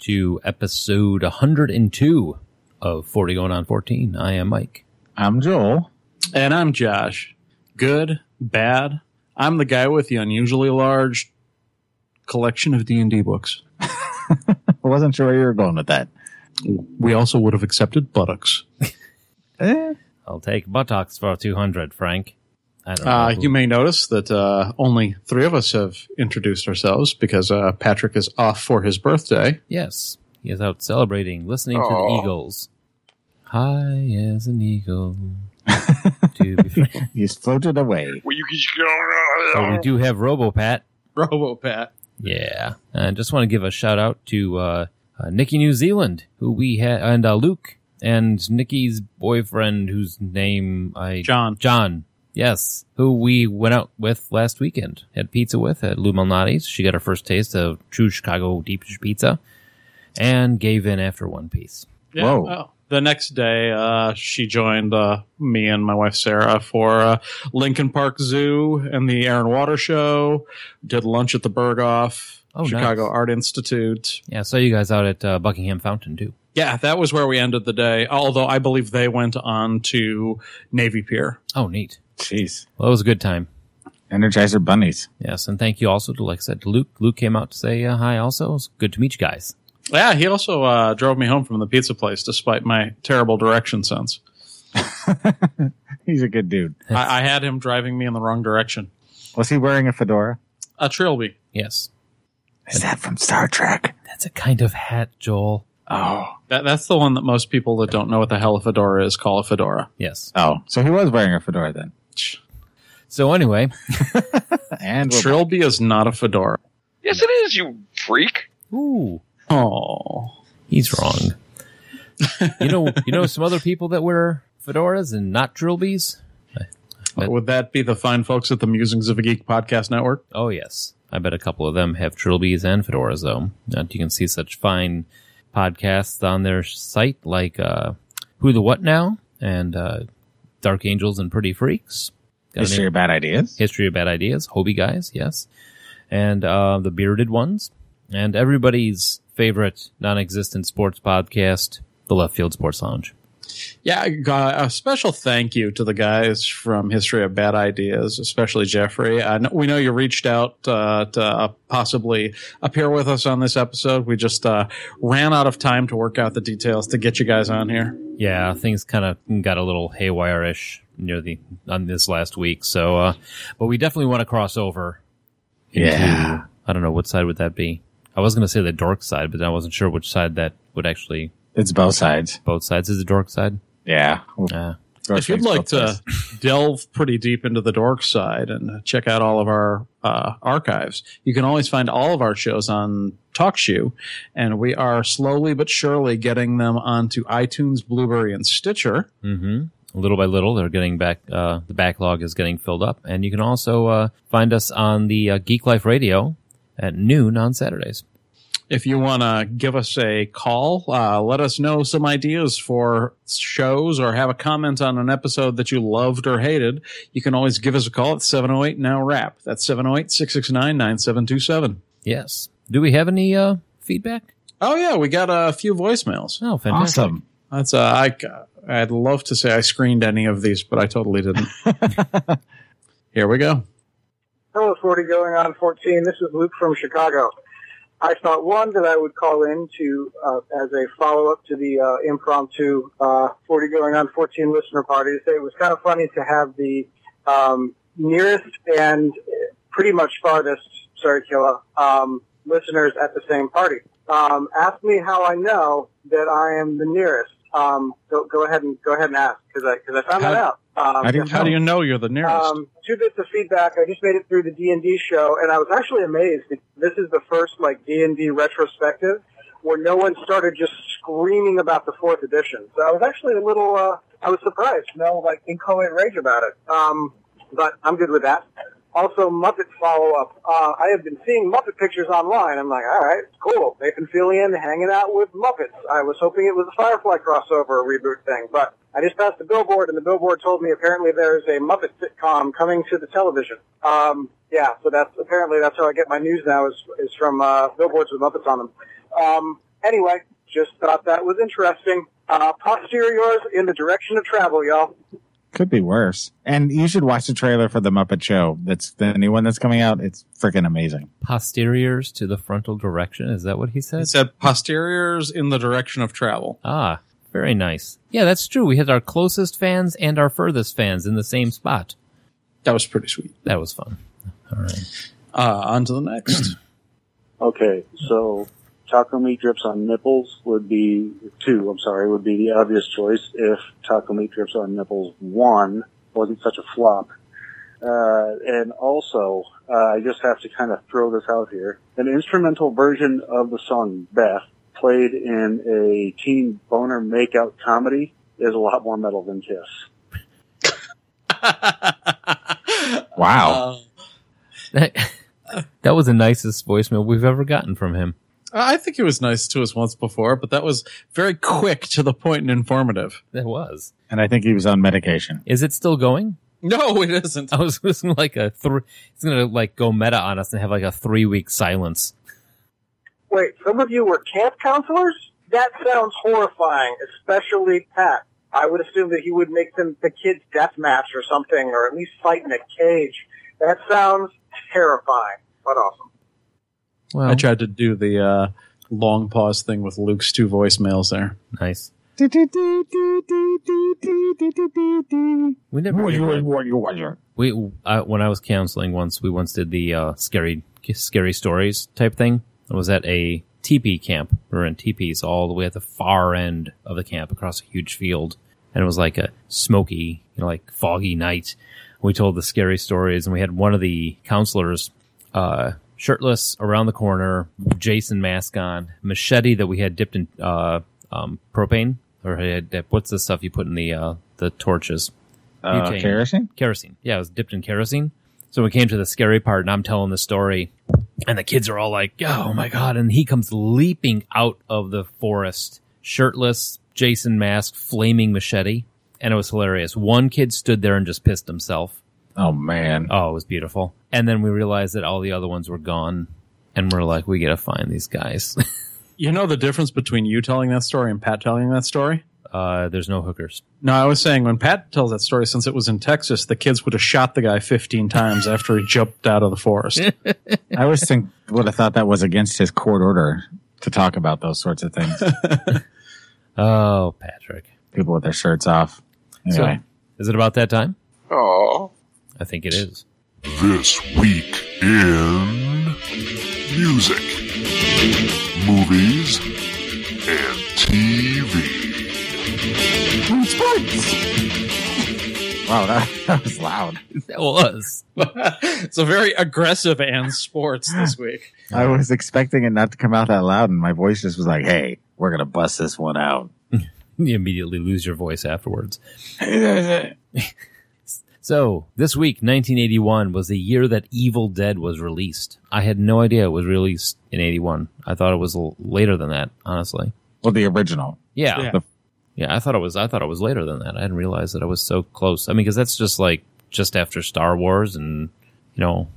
To episode 102 of 40 Going on 14. I am Mike. I'm Joel. And I'm Josh. Good, bad. I'm the guy with the unusually large collection of D&D books. I wasn't sure where you were going with that. We also would have accepted buttocks. Eh, I'll take buttocks for 200, Frank. I don't know. Uh, who- you may notice that uh, only three of us have introduced ourselves because uh, Patrick is off for his birthday. Yes, he is out celebrating, listening to the Eagles. High as an eagle. to be frank. he's floated away. So we do have RoboPat. RoboPat. Yeah. And just want to give a shout out to uh, uh, Nikki New Zealand, who we had, and uh, Luke, and Nikki's boyfriend, whose name I. John. John. Yes. Who we went out with last weekend. Had pizza with at Lou Malnati's. She got her first taste of true Chicago deep dish pizza and gave in after one piece. Yeah. Whoa. Oh. The next day, uh, she joined uh, me and my wife Sarah for uh, Lincoln Park Zoo and the Air and Water Show. Did lunch at the Berghoff, Oh, Chicago nice. Art Institute. Yeah, I saw you guys out at uh, Buckingham Fountain too. Yeah, that was where we ended the day. Although I believe they went on to Navy Pier. Oh, neat. Jeez. Well, it was a good time. Energizer bunnies. Yes, and thank you also to, like I said, to Luke. Luke came out to say uh, hi also. It was good to meet you guys. Yeah, he also uh, drove me home from the pizza place despite my terrible direction sense. He's a good dude. I, I had him driving me in the wrong direction. Was he wearing a fedora? A Trilby. Yes. Is that from Star Trek? That's a kind of hat, Joel. Oh. That, that's the one that most people that don't know what the hell a fedora is call a fedora. Yes. Oh. So he was wearing a fedora then. So anyway, And we're Trilby is not a fedora. Yes, it is, you freak. ooh, Oh. he's wrong. you know, you know some other people that wear fedoras and not trilbies. But- Would that be the fine folks at the Musings of a Geek podcast network? Oh yes, I bet a couple of them have trilbies and fedoras though. Uh, you can see such fine podcasts on their site like uh, Who the What Now and uh, Dark Angels and Pretty Freaks. Got History of bad ideas. History of Bad Ideas, Hobie Guys, yes. And uh, the Bearded Ones. And everybody's favorite non existent sports podcast, The Left Field Sports Lounge. Yeah, uh, a special thank you to the guys from History of Bad Ideas, especially Jeffrey. I know, we know you reached out uh, to uh, possibly appear with us on this episode. We just uh, ran out of time to work out the details to get you guys on here. Yeah, things kind of got a little haywire ish near the on this last week. So, uh, but we definitely want to cross over. into- Yeah. I don't know what side would that be. I was going to say the dark side, but I wasn't sure which side that would actually. It's both sides. Both sides is the dork side. Yeah. Uh, if you'd like to delve pretty deep into the dork side and check out all of our uh, archives, you can always find all of our shows on TalkShoe, and we are slowly but surely getting them onto iTunes, Blubrry, and Stitcher. hmm Little by little, they're getting back. Uh, the backlog is getting filled up, and you can also uh, find us on the uh, Geek Life Radio at noon on Saturdays. If you want to give us a call, uh, let us know some ideas for shows or have a comment on an episode that you loved or hated, you can always give us a call at 708 Now Rap. That's 708 669 9727. Yes. Do we have any uh, feedback? Oh, yeah, we got a few voicemails. Oh, fantastic! Awesome. That's uh, I. I'd love to say I screened any of these, but I totally didn't. Here we go. Hello, 40 going on 14. This is Luke from Chicago. I thought one that I would call in to uh, as a follow up to the uh, impromptu uh, 40 going on 14 listener party. to say It was kind of funny to have the um, nearest and pretty much farthest, sorry, Killa, um, listeners at the same party. Um, ask me how I know that I am the nearest. Um, go, go ahead and go ahead and ask because I because I found that out. Um, how do you How do you know you're the nearest? um, two bits of feedback. I just made it through the D and D show, and I was actually amazed. This is the first like D and D retrospective where no one started just screaming about the fourth edition. So I was actually a little. Uh, I was surprised. No, like inchoate rage about it. Um, but I'm good with that. Also, Muppet follow up. Uh, I have been seeing Muppet pictures online. I'm like, all right, cool. Nathan Fillion hanging out with Muppets. I was hoping it was a Firefly crossover reboot thing, but I just passed the billboard, and the billboard told me apparently there's a Muppet sitcom coming to the television. Um, yeah, so that's apparently that's how I get my news now is is from uh, billboards with Muppets on them. Um, anyway, just thought that was interesting. Uh, posteriors in the direction of travel, y'all. Could be worse. And you should watch the trailer for the Muppet Show. That's the new one that's coming out. It's freaking amazing. Posteriors to the frontal direction. Is that what he said? He said? said posteriors in the direction of travel. Ah, very nice. Yeah, that's true. We had our closest fans and our furthest fans in the same spot. That was pretty sweet. That was fun. All right. Uh, on to the next. Okay, so taco meat drips on nipples would be two. I'm sorry, would be the obvious choice if taco meat drips on nipples one wasn't such a flop. Uh, and also, uh, I just have to kind of throw this out here. An instrumental version of the song Beth played in a teen boner makeout comedy is a lot more metal than Kiss. Wow. Uh, That, that was the nicest voicemail we've ever gotten from him. I think he was nice to us once before, but that was very quick to the point and informative. It was. and I think he was on medication. Is it still going? No, it isn't. I was just like a three. It's gonna like go meta on us and have like a three week silence. Wait, some of you were camp counselors? That sounds horrifying, especially Pat. I would assume that he would make them the kids death match or something, or at least fight in a cage. That sounds terrifying, but awesome. Well, I tried to do the uh, long pause thing with Luke's two voicemails there. nice. We never. We uh, when I was counseling once, we once did the uh, scary scary stories type thing. It was at a teepee camp. We were in teepees all the way at the far end of the camp across a huge field, and it was like a smoky, you know, like foggy night. We told the scary stories, and we had one of the counselors uh, shirtless around the corner, Jason mask on, machete that we had dipped in uh, um, propane, or had, what's the stuff you put in the uh, the torches? Uh, kerosene? kerosene. Yeah, it was dipped in kerosene. So we came to the scary part, and I'm telling the story, and the kids are all like, "Oh my god!" And he comes leaping out of the forest, shirtless, Jason mask, flaming machete, and it was hilarious. One kid stood there and just pissed himself. Oh man. Oh, it was beautiful. And then we realized that all the other ones were gone, and we're like, "We gotta find these guys." You know the difference between you telling that story and Pat telling that story? Uh, there's no hookers. No, I was saying when Pat tells that story, since it was in Texas, the kids would have shot the guy 15 times after he jumped out of the forest. I always think would have thought that was against his court order to talk about those sorts of things. Oh, Patrick. People with their shirts off. Anyway. Is it about that time? Oh, I think it is. This week in music, movies, and TV. Wow, that, that was loud. That was. it's a very aggressive and sports this week. I was expecting it not to come out that loud, and my voice just was like, "Hey, we're gonna bust this one out." You immediately lose your voice afterwards. So, this week, 1981, was the year that Evil Dead was released. I had no idea it was released in 81. I thought it was l- later than that, honestly. well, the original. Yeah. Yeah. Yeah. I thought it was, I thought it was later than that. I didn't realize that I was so close. I mean, cause that's just like, just after Star Wars and, you know,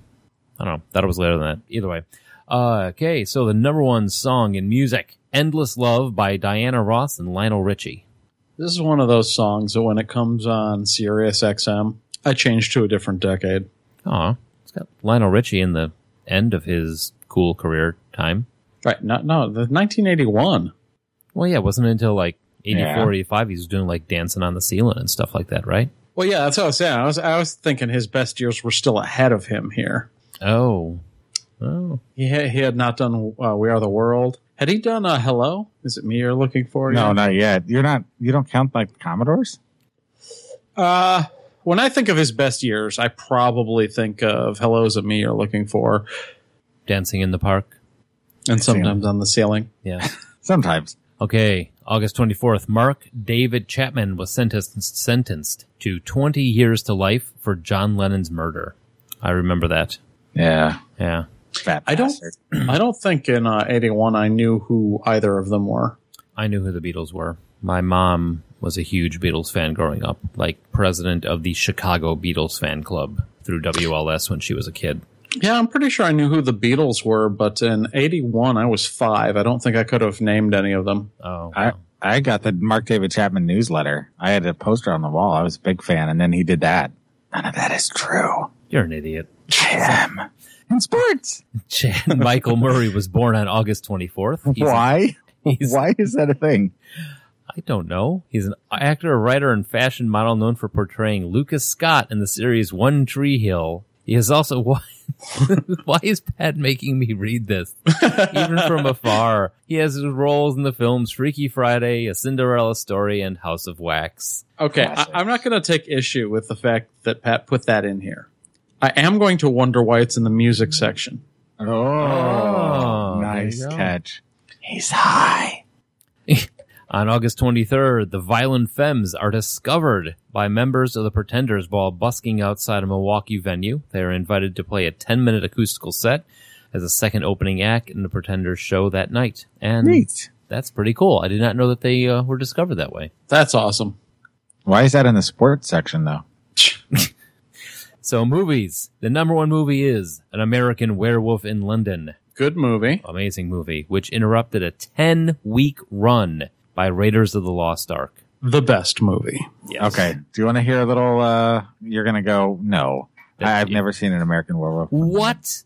I don't know. Thought it was later than that. Either way. Uh, okay. So the number one song in music, Endless Love by Diana Ross and Lionel Richie. This is one of those songs that when it comes on Sirius XM, I change to a different decade. Aw, it's got Lionel Richie in the end of his cool career time. Right. No, no, the 1981. Well, yeah, it wasn't until like 84, Yeah. 85 he was doing like dancing on the ceiling and stuff like that, right? Well, yeah, that's what I was saying. I was, I was thinking his best years were still ahead of him here. Oh. Oh. He had, he had not done uh, We Are the World. Had he done a hello? Is it me you're looking for? No, yet? not yet. You're not. You don't count like Commodores. Uh, when I think of his best years, I probably think of hellos at me you're looking for, Dancing in the Park. and sometimes on the ceiling. Yeah. Sometimes. Okay, August 24th, Mark David Chapman was sentenced sentenced to 20 years to life for John Lennon's murder. I remember that. Yeah. Yeah. I don't. I don't think in uh, '81 I knew who either of them were. I knew who the Beatles were. My mom was a huge Beatles fan growing up, like president of the Chicago Beatles fan club through WLS when she was a kid. Yeah, I'm pretty sure I knew who the Beatles were, but in '81 I was five. I don't think I could have named any of them. Oh, I, wow. I got the Mark David Chapman newsletter. I had a poster on the wall. I was a big fan, and then he did that. None of that is true. you're an idiot. I am. In sports. Chad Michael Murray was born on August 24th. He's a- Why? he's- Why is that a thing? I don't know. He's an actor, writer, and fashion model known for portraying Lucas Scott in the series One Tree Hill. He is also why, why is Pat making me read this? Even from afar. He has his roles in the films Freaky Friday, A Cinderella Story, and House of Wax. Okay, I, I'm not going to take issue with the fact that Pat put that in here. I am going to wonder why it's in the music section. Oh, Oh, nice there you go. catch. He's high. On August 23rd, the Violent Femmes are discovered by members of the Pretenders while busking outside a Milwaukee venue. They are invited to play a 10 minute acoustical set as a second opening act in the Pretenders show that night. And Neat. that's pretty cool. I did not know that they uh, were discovered that way. That's awesome. Why is that in the sports section though? So, movies. The number one movie is An American Werewolf in London. Good movie. Amazing movie, which interrupted a 10 week run by Raiders of the Lost Ark. The best movie. Yes. Okay. Do you want to hear a little? uh You're gonna go. No, I- I've never seen an American werewolf. What?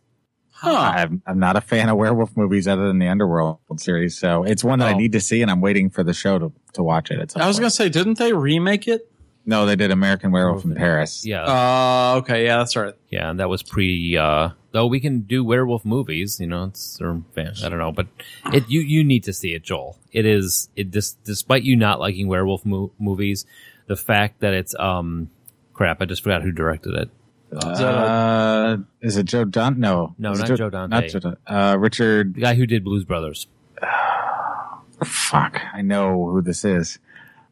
Huh. I'm, I'm not a fan of werewolf movies other than the Underworld series, so it's one that I Oh. need to see, and I'm waiting for the show to, to watch it. At some I was going to say, didn't they remake it? no, they did American Werewolf in Paris. Yeah. Uh, okay, yeah, that's right. Yeah, and that was pre. uh Though we can do werewolf movies, you know, it's or, I don't know, but it you you need to see it, Joel. It is it dis, despite you not liking werewolf mo- movies, the fact that it's um crap. I just forgot who directed it. Uh, is it Joe Dante? No, No, Is not Joe Dante. Not Joe Dante. Uh, Richard. The guy who did Blues Brothers, Fuck, I know who this is.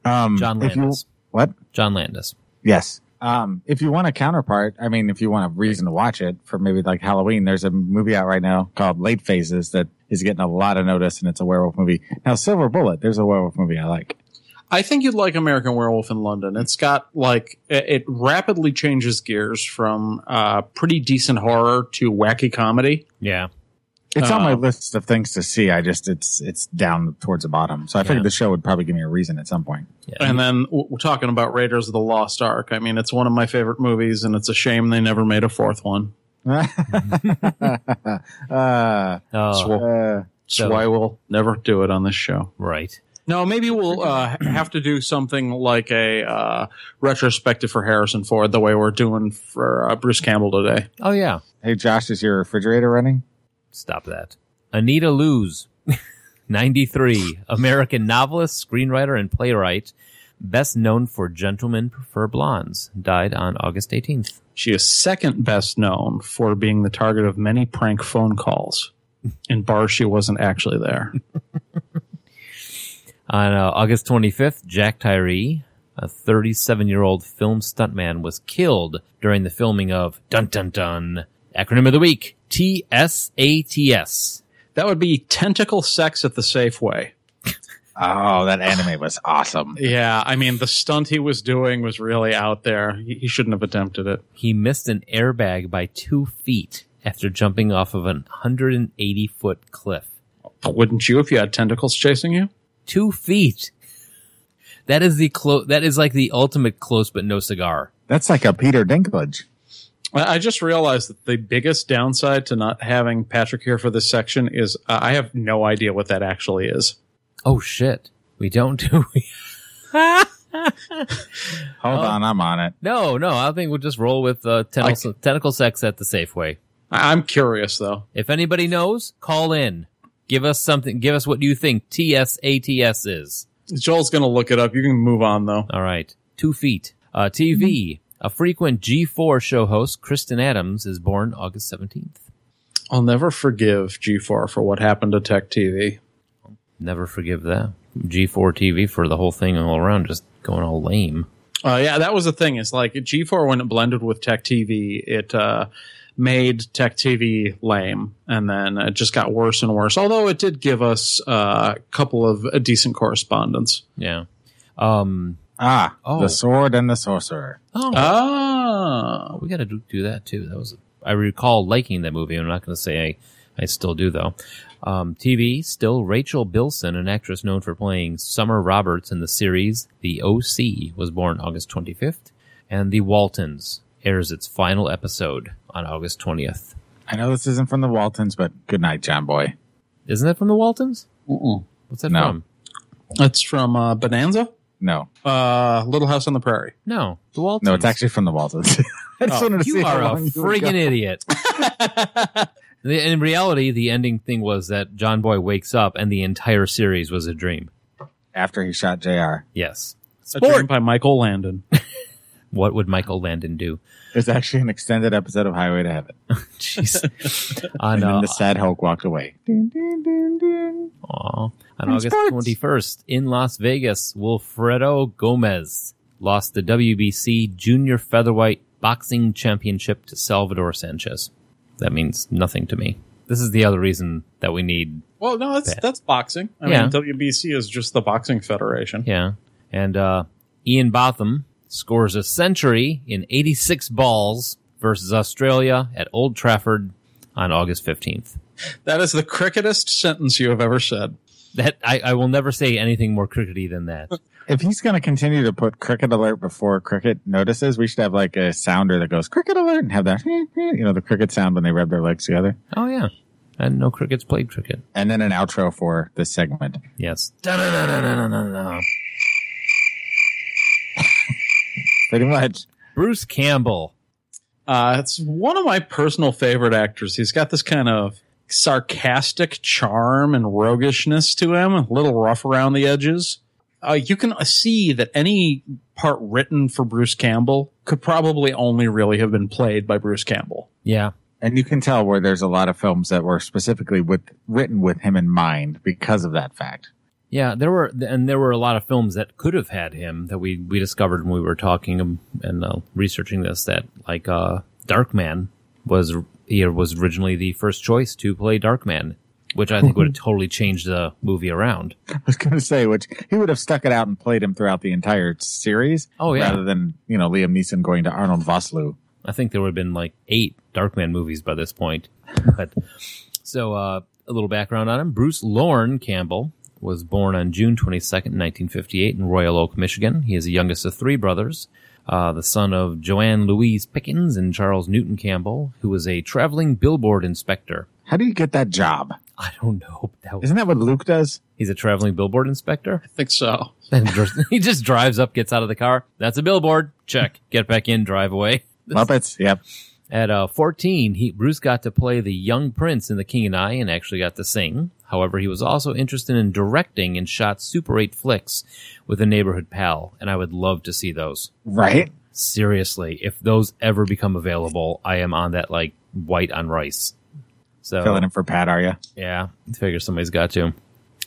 Um, John if you- Landis. what? John Landis. Yes. Um, if you want a counterpart, I mean, if you want a reason to watch it for maybe like Halloween, there's a movie out right now called Late Phases that is getting a lot of notice, and it's a werewolf movie. Now, Silver Bullet, there's a werewolf movie I like. I think you'd like American Werewolf in London. It's got like it, it rapidly changes gears from uh, pretty decent horror to wacky comedy. Yeah, It's on my Uh, list of things to see. I just it's it's down towards the bottom, so I Yeah. figured the show would probably give me a reason at some point. yeah. And then we're talking about Raiders of the Lost Ark. I mean, it's one of my favorite movies, and it's a shame they never made a fourth one. uh, oh, uh, That's So- why we'll never do it on this show. right. No, maybe we'll uh, have to do something like a uh, retrospective for Harrison Ford, the way we're doing for uh, Bruce Campbell today. Oh yeah. hey, Josh, is your refrigerator running? Stop that. Anita Loos, 93, American novelist, screenwriter, and playwright, best known for Gentlemen Prefer Blondes, died on August 18th. She is second best known for being the target of many prank phone calls in bars she wasn't actually there. On uh, August 25th, Jack Tyree, a 37 year old film stuntman, was killed during the filming of Dun Dun Dun. Acronym of the week TSATS. That would be tentacle sex at the Safeway. Oh, that anime was awesome. Yeah, I mean, the stunt he was doing was really out there. He, he shouldn't have attempted it. He missed an airbag by two feet after jumping off of an 180 foot cliff. Wouldn't you if you had tentacles chasing you? Two feet. That is the close. That is like the ultimate close but no cigar. That's like a Peter Dinklage. I I just realized that the biggest downside to not having Patrick here for this section is uh, I have no idea what that actually is. Oh shit. We don't do. Hold Oh. on, I'm on it. no, no. I think we'll just roll with uh, tentacle, tentacle sex at the Safeway. I- I'm curious though. If anybody knows, call in. Give us something. Give us what you think TSATS is. Joel's going to look it up. You can move on though. All right. Two feet. Uh, TV. A frequent G4 show host, Kristin Adams, is born August 17th. I'll never forgive G4 for what happened to Tech TV. Never forgive that. G4 TV for the whole thing all around, just going all lame. Uh, yeah, that was the thing. It's like G4 when it blended with Tech TV, it uh, made Tech TV lame, and then it just got worse and worse. Although it did give us uh, a couple of uh, decent correspondents. Yeah. Um. Ah, Oh. the sword and the sorcerer. Oh, Ah, we got to do, do that too. That was. I recall liking that movie. I'm not going to say I. I still do though. Um, TV still Rachel Bilson, an actress known for playing Summer Roberts in the series The OC, was born August 25th, and The Waltons airs its final episode on August 20th. I know this isn't from the Waltons, but good night, John Boy. Isn't that from The Waltons? Mm-mm. What's that No. from? that's from uh, Bonanza, No, uh, Little House on the Prairie. No, The Waltons. no, it's actually from the Waltons. I just Oh, wanted to see You how are a long you would friggin' go. idiot. The- In reality, the ending thing was that John Boy wakes up and the entire series was a dream. After he shot Jr. Yes. A dream by Michael Landon. What would Michael Landon do? There's actually an extended episode of Highway to Heaven. Jeez. on And then uh, the sad Hulk walked away. Ding, ding, ding, ding. aw. on And August sports. twenty first in Las Vegas, Wilfredo Gomez lost the WBC Junior Featherweight Boxing Championship to Salvador Sanchez. That means nothing to me. This is the other reason that we need Well, no, that's Bad. that's boxing. I Yeah. mean, WBC is just the boxing federation. Yeah. And uh, Ian Botham scores a century in 86 balls versus Australia at Old Trafford on August 15th. That is the cricketest sentence you have ever said. That I, I will never say anything more crickety than that. If he's going to continue to put cricket alert before cricket notices, we should have like a sounder that goes cricket alert and have that, you know, the cricket sound when they rub their legs together. Oh yeah. And no crickets played cricket. And then an outro for this segment. Yes. Pretty much. Bruce Campbell. Uh, it's one of my personal favorite actors. He's got this kind of sarcastic charm and roguishness to him, a little rough around the edges. Uh, you can see that any part written for Bruce Campbell could probably only really have been played by Bruce Campbell. Yeah. And you can tell where there's a lot of films that were specifically with written with him in mind because of that fact. Yeah, there were, and there were a lot of films that could have had him that we, we discovered when we were talking and uh, researching this. That like uh, Darkman was he was originally the first choice to play Darkman, which I think would have totally changed the movie around. I was going to say, which he would have stuck it out and played him throughout the entire series. Oh, yeah. Rather than, you know, Liam Neeson going to Arnold Vosloo. I think there would have been like eight Darkman movies by this point. But so uh, a little background on him: Bruce Lorne Campbell was born on June twenty second, nineteen fifty eight, in Royal Oak, Michigan. He is the youngest of three brothers. Uh, the son of Joanne Louise Pickens and Charles Newton Campbell, who was a traveling billboard inspector. How do you get that job? I don't know. That was, Isn't that what Luke does? he's a traveling billboard inspector. I think so. And he just drives up, gets out of the car. That's a billboard. Check. Get back in. Drive away. Muppets? Yep. At uh, 14, he, Bruce got to play the young prince in The King and I and actually got to sing. However, he was also interested in directing and shot Super 8 flicks with a neighborhood pal, and I would love to see those. Right? Seriously, if those ever become available, I am on that like white on rice. So Filling in for Pat, are you? yeah, I figure somebody's got to.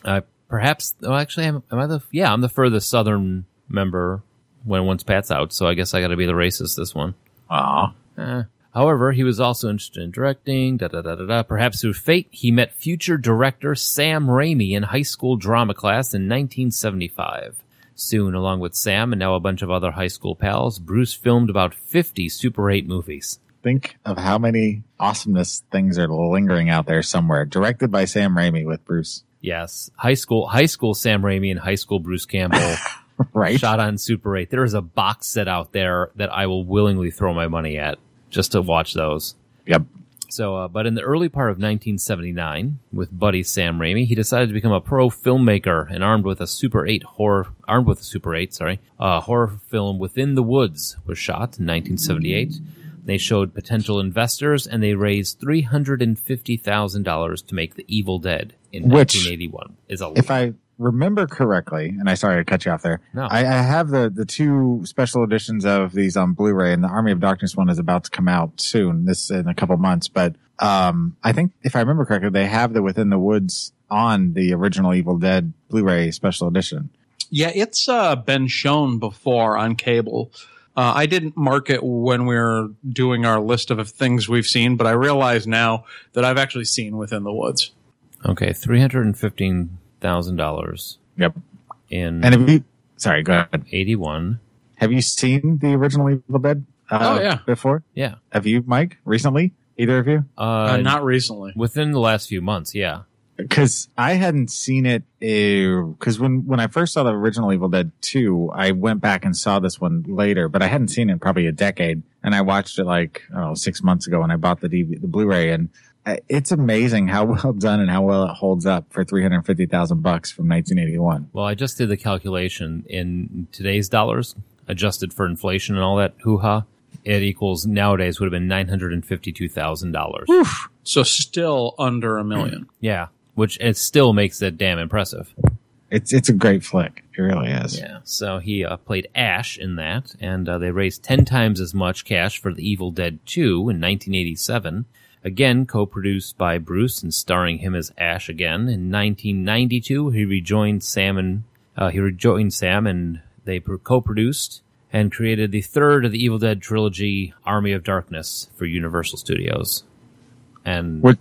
Uh, perhaps. Oh, actually, am, am I the? Yeah, I'm the furthest southern member when once Pat's out. So I guess I got to be the racist this one. Aw. Eh. However, he was also interested in directing. Da da da da da. Perhaps through fate, he met future director Sam Raimi in high school drama class in 1975. Soon, along with Sam and now a bunch of other high school pals, Bruce filmed about 50 Super 8 movies. Think of how many awesomeness things are lingering out there somewhere. Directed by Sam Raimi with Bruce. Yes, high school, high school Sam Raimi and high school Bruce Campbell Right? shot on Super 8. There is a box set out there that I will willingly throw my money at just to watch those. Yep. So, uh, but in the early part of 1979, with buddy Sam Raimi, he decided to become a pro filmmaker and armed with a Super 8 horror, armed with a Super 8, sorry, uh, horror film Within the Woods was shot in 1978. They showed potential investors, and they raised three hundred and fifty thousand dollars to make The Evil Dead in Which, nineteen eighty one. Is a If I remember correctly, and I sorry to cut you off there, No. I, I have the the two special editions of these on Blu-ray, and the Army of Darkness one is about to come out soon. This in a couple months, but um, I think if I remember correctly, they have the Within the Woods on the original Evil Dead Blu-ray special edition. Yeah, it's uh, been shown before on cable. Uh, I didn't mark it when we were doing our list of things we've seen, but I realize now that I've actually seen Within the Woods. okay, three hundred and fifteen thousand dollars Yep. in And have you? Sorry, go ahead. eighty one. Have you seen the original Evil Dead? Uh, Oh, yeah. Before? Yeah, Have you, Mike? Recently? Either of you? uh, Uh, not recently. within the last few months. Yeah, because I hadn't seen it. Because when when I first saw the original Evil Dead two, I went back and saw this one later, but I hadn't seen it in probably a decade, and I watched it like I don't know six months ago and I bought the DVD, the Blu-ray, and it's amazing how well done and how well it holds up for three hundred fifty thousand bucks from nineteen eighty one. Well, I just did the calculation in today's dollars, adjusted for inflation and all that hoo ha. It equals nowadays would have been nine hundred and fifty-two thousand dollars. So still under a million. Yeah, which it still makes it damn impressive. It's it's a great flick. It really is. Yeah. So he uh, played Ash in that, and uh, they raised ten times as much cash for The Evil Dead Two in 1987. Again, co-produced by Bruce and starring him as Ash again. In 1992, he rejoined Sam and uh, he rejoined Sam, and they co-produced and created the third of the Evil Dead trilogy, Army of Darkness, for Universal Studios, and What-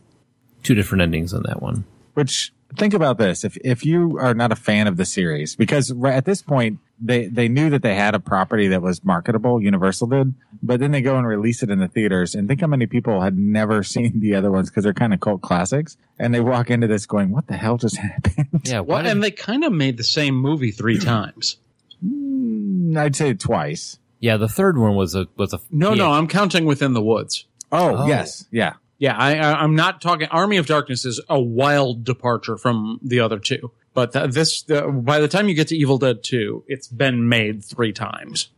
two different endings on that one. Which think about this: if if you are not a fan of the series, because right at this point they they knew that they had a property that was marketable, Universal did, but then they go and release it in the theaters, and think how many people had never seen the other ones because they're kind of cult classics, and they walk into this going, "What the hell just happened?" Yeah. Well, and they kind of made the same movie three times. Mm, I'd say twice. yeah. The third one was a was a No, yeah, no, I'm counting Within the Woods. Oh, Oh. yes, yeah. Yeah, I, I, I'm not talking. Army of Darkness is a wild departure from the other two. But th- this, the, by the time you get to Evil Dead 2, it's been made three times.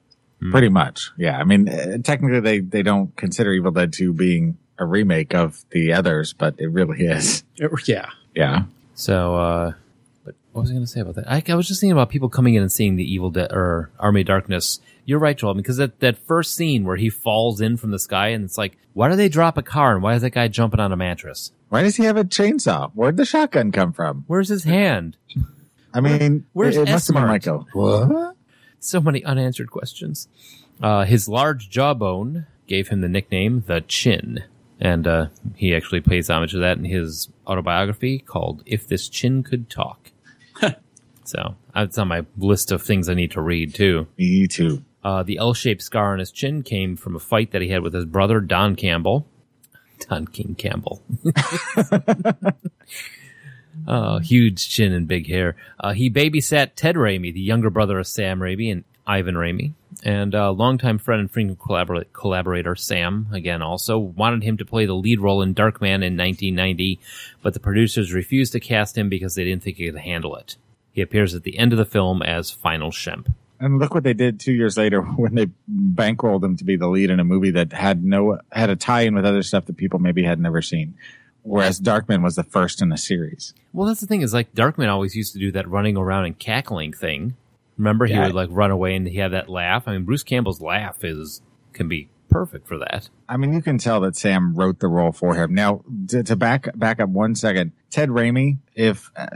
Pretty much, yeah. I mean, uh, technically, they they don't consider Evil Dead Two being a remake of the others, but it really is. It- yeah. Yeah. So, uh, but what was I going to say about that? I, I was just thinking about people coming in and seeing the Evil Dead or Army of Darkness. You're right, Joel, because that, that first scene where he falls in from the sky and it's like, why do they drop a car and why is that guy jumping on a mattress? Why does he have a chainsaw? Where'd the shotgun come from? Where's his hand? I mean, Where's it, it must have been like a what? So many unanswered questions. Uh, his large jawbone gave him the nickname the Chin. And uh, he actually pays homage to that in his autobiography called If This Chin Could Talk. so that's on my list of things I need to read, too. Me too. Uh, the L-shaped scar on his chin came from a fight that he had with his brother Don Campbell. Don King Campbell. oh, huge chin and big hair. Uh, he babysat Ted Raimi, the younger brother of Sam Raimi and Ivan Raimi. And uh, longtime friend and frequent collabor- collaborator Sam, again, also wanted him to play the lead role in Darkman in 1990, but the producers refused to cast him because they didn't think he could handle it. He appears at the end of the film as Final Shemp. And look what they did two years later when they bankrolled him to be the lead in a movie that had no had a tie-in with other stuff that people maybe had never seen. Whereas Darkman was the first in the series. Well, that's the thing is like Darkman always used to do that running around and cackling thing. Remember, he Yeah. would like run away and he had that laugh. I mean, Bruce Campbell's laugh is can be perfect for that. I mean, you can tell that Sam wrote the role for him. Now, to, to back back up one second, Ted Raimi. If uh,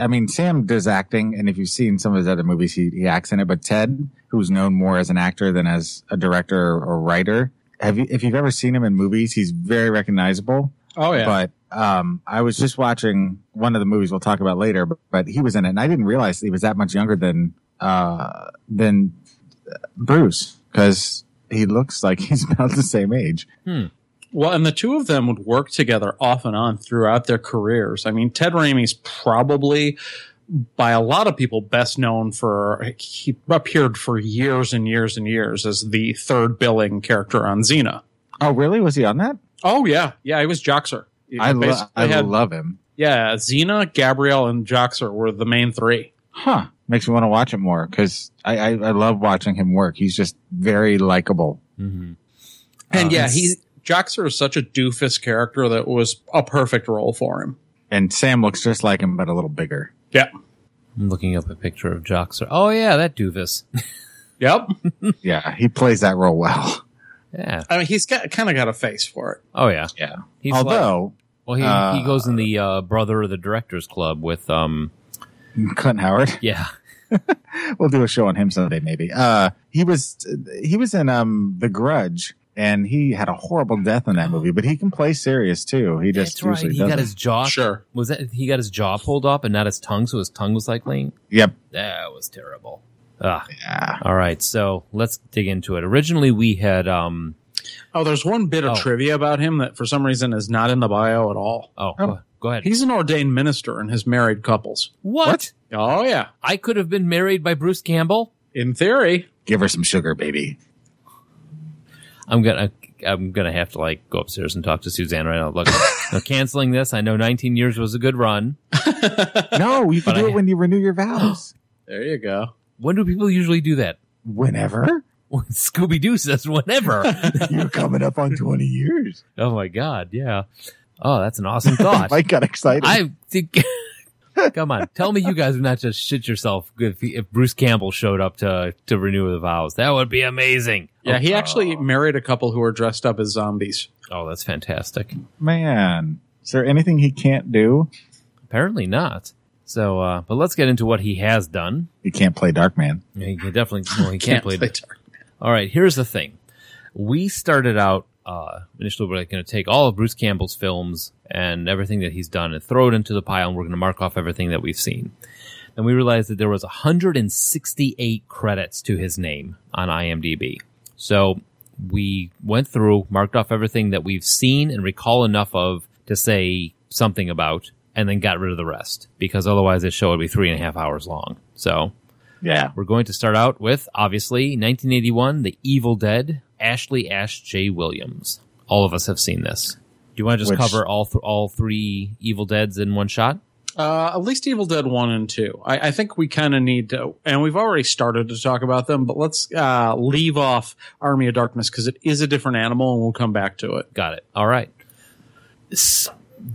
I mean, Sam does acting, and if you've seen some of his other movies, he, he acts in it. But Ted, who's known more as an actor than as a director or writer, have you if you've ever seen him in movies, he's very recognizable. Oh, yeah. But um, I was just watching one of the movies we'll talk about later, but, but he was in it, and I didn't realize he was that much younger than uh, than Bruce because he looks like he's about the same age. Hmm. Well, and the two of them would work together off and on throughout their careers. I mean, Ted Raimi's probably, by a lot of people, best known for he appeared for years and years and years as the third billing character on Xena. Oh, really? Was he on that? Oh yeah, yeah, he was Joxer. I, lo- I had- love him. Yeah, Xena, Gabrielle, and Joxer were the main three. Huh. Makes me want to watch it more because I, I, I love watching him work. He's just very likable. hmm And Uh, yeah, it's- he Joxer is such a doofus character that was a perfect role for him. and Sam looks just like him, but a little bigger. Yeah. I'm looking up a picture of Joxer. Oh yeah, that doofus. Yep. Yeah, he plays that role well. yeah. I mean, he's got kind of got a face for it. Oh yeah. Yeah. He's like- Although well, he uh, he goes in the uh, brother of the directors club with um. Clint Howard, Yeah. we'll do a show on him someday, maybe. Uh, he was he was in um The Grudge, and he had a horrible death in that movie. But he can play serious too. He just That's right. usually He got doesn't. his jaw. Sure. Was that he got his jaw pulled up and not his tongue? So his tongue was like clean. Yep. That was terrible. Ah. Yeah. All right. So let's dig into it. Originally, we had um. Oh, there's one bit of Oh. trivia about him that for some reason is not in the bio at all. Oh, Go, go ahead. He's an ordained minister and has married couples. what? Oh yeah. I could have been married by Bruce Campbell. In theory. Give her some sugar, baby. I'm gonna I'm gonna have to like go upstairs and talk to Suzanne right now. Look, I'm canceling this. I know 19 years was a good run. No, you can do I- it when you renew your vows. There you go. When do people usually do that? Whenever Scooby Doo says whenever. you're coming up on 20 years. oh my god, yeah. Oh, that's an awesome thought. Mike got excited. I think. Come on, tell me you guys would not just shit yourself if, if Bruce Campbell showed up to to renew the vows. That would be amazing. Yeah, he actually married a couple who were dressed up as zombies. Oh, that's fantastic. Man, is there anything he can't do? Apparently not. So, uh, but let's get into what he has done. He can't play Darkman. He can definitely. Well, he can't, play. Dark. All right, here's the thing. We started out uh, initially we're going to take all of Bruce Campbell's films and everything that he's done and throw it into the pile, and we're going to mark off everything that we've seen. Then we realized that there was 168 credits to his name on IMDb. So we went through, marked off everything that we've seen and recall enough of to say something about, and then got rid of the rest because otherwise this show would be three and a half hours long. So Yeah. we're going to start out with, obviously, 1981, The Evil Dead, Ashley Ash J. Williams. All of us have seen this. Do you want to just Which- cover all th- all three Evil Deads in one shot? Uh, at least Evil Dead 1 and 2. I, I think we kind of need to, and we've already started to talk about them, but let's uh, leave off Army of Darkness because it is a different animal and we'll come back to it. Got it. All right.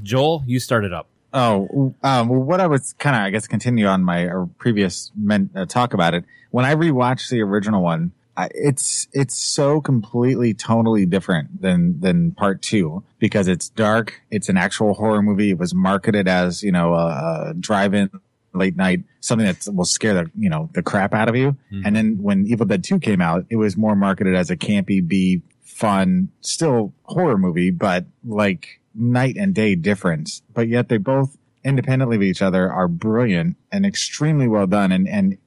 Joel, you started up. Oh, um, well, what I was kind of, I guess, continue on my uh, previous men, uh, talk about it. When I rewatched the original one, I, it's it's so completely tonally different than than part two because it's dark. It's an actual horror movie. It was marketed as you know a, a drive-in late night something that will scare the you know the crap out of you. And then when Evil Dead Two came out, it was more marketed as a campy, B, fun, still horror movie, but like night and day difference. But yet they both independently of each other are brilliant and extremely well done and, and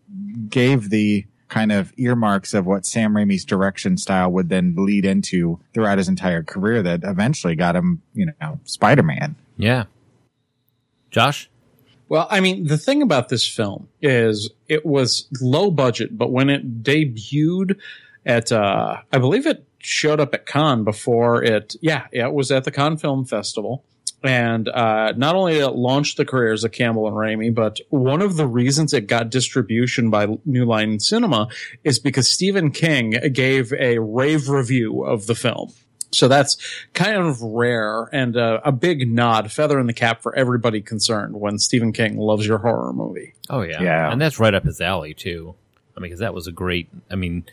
gave the kind of earmarks of what Sam Raimi's direction style would then bleed into throughout his entire career that eventually got him, you know, Spider-Man. Yeah. Josh? Well, I mean, the thing about this film is it was low budget, but when it debuted at, uh, I believe it showed up at Cannes before it, yeah, yeah, it was at the Cannes Film Festival. And uh, not only did it launch the careers of Campbell and Raimi, but one of the reasons it got distribution by New Line Cinema is because Stephen King gave a rave review of the film. So that's kind of rare and uh, a big nod, feather in the cap for everybody concerned when Stephen King loves your horror movie. Oh yeah, Yeah. and that's right up his alley too. I mean, because that was a great. I mean,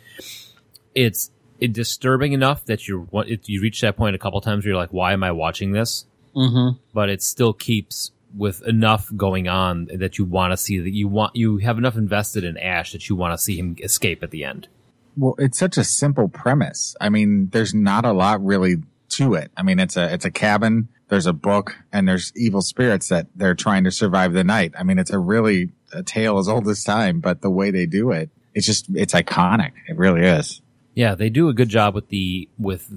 it's it disturbing enough that you want it, you reach that point a couple times where you're like, why am I watching this? Mm-hmm. But it still keeps with enough going on that you want to see that you want you have enough invested in Ash that you want to see him escape at the end. Well, it's such a simple premise. I mean, there's not a lot really to it. I mean, it's a it's a cabin. There's a book, and there's evil spirits that they're trying to survive the night. I mean, it's a really a tale as old as time, but the way they do it, it's just it's iconic. It really is. Yeah, they do a good job with the with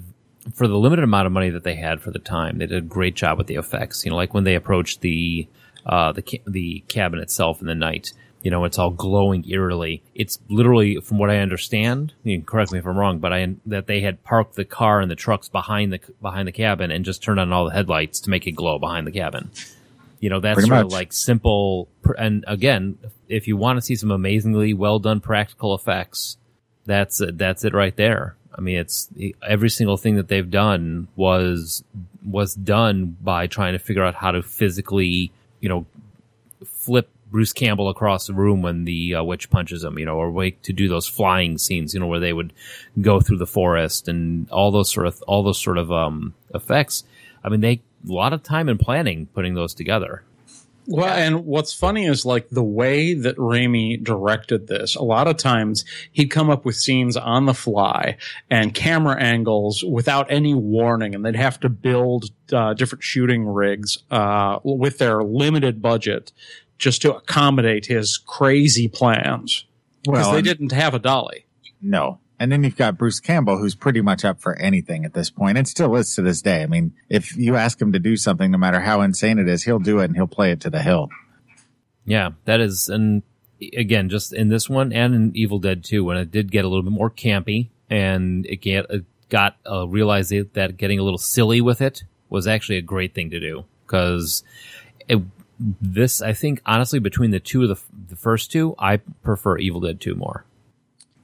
for the limited amount of money that they had for the time. They did a great job with the effects. You know, like when they approached the uh, the ca- the cabin itself in the night. You know, it's all glowing eerily. It's literally, from what I understand, you can correct me if I'm wrong, but I that they had parked the car and the trucks behind the behind the cabin and just turned on all the headlights to make it glow behind the cabin. You know, that's Pretty sort of like simple. And again, if you want to see some amazingly well done practical effects, that's it, that's it right there. I mean, it's every single thing that they've done was was done by trying to figure out how to physically, you know, flip Bruce Campbell across the room when the uh, witch punches him, you know, or wait to do those flying scenes, you know, where they would go through the forest and all those sort of all those sort of um, effects. I mean, they a lot of time and planning putting those together. Well, and what's funny is like the way that Raimi directed this. A lot of times he'd come up with scenes on the fly and camera angles without any warning, and they'd have to build uh, different shooting rigs uh, with their limited budget just to accommodate his crazy plans because Well, they didn't have a dolly. No. And then you've got Bruce Campbell, who's pretty much up for anything at this point, and still is to this day. I mean, if you ask him to do something, no matter how insane it is, he'll do it and he'll play it to the hill. Yeah, that is, and again, just in this one and in Evil Dead 2, when it did get a little bit more campy and it get, got uh, realized that getting a little silly with it was actually a great thing to do because this, I think, honestly, between the two of the, the first two, I prefer Evil Dead 2 more.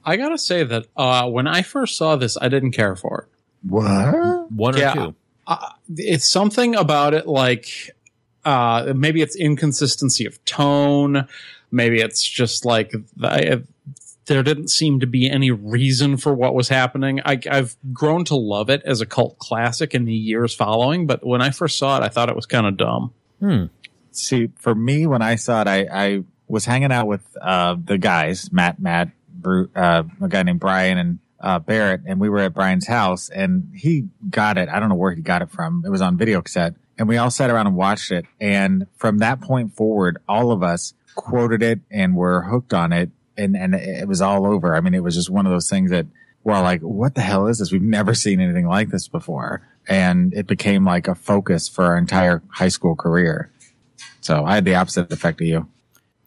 I gotta say that uh, when I first saw this, I didn't care for it. What? One or Yeah. two. uh, it's something about it like uh maybe it's inconsistency of tone maybe it's just like I, there didn't seem to be any reason for what was happening I, i've grown to love it as a cult classic in the years following but when i first saw it i thought it was kind of dumb Hmm. See, for me, when I saw it, I, I was hanging out with uh, the guys, Matt, Matt, Bru- uh, a guy named Brian and uh, Barrett, and we were at Brian's house, and he got it. I don't know where he got it from. It was on video cassette, and we all sat around and watched it. And from that point forward, all of us quoted it and were hooked on it, and and it was all over. I mean, it was just one of those things that we're all like, "What the hell is this? We've never seen anything like this before." And it became like a focus for our entire high school career. So I had the opposite effect of you.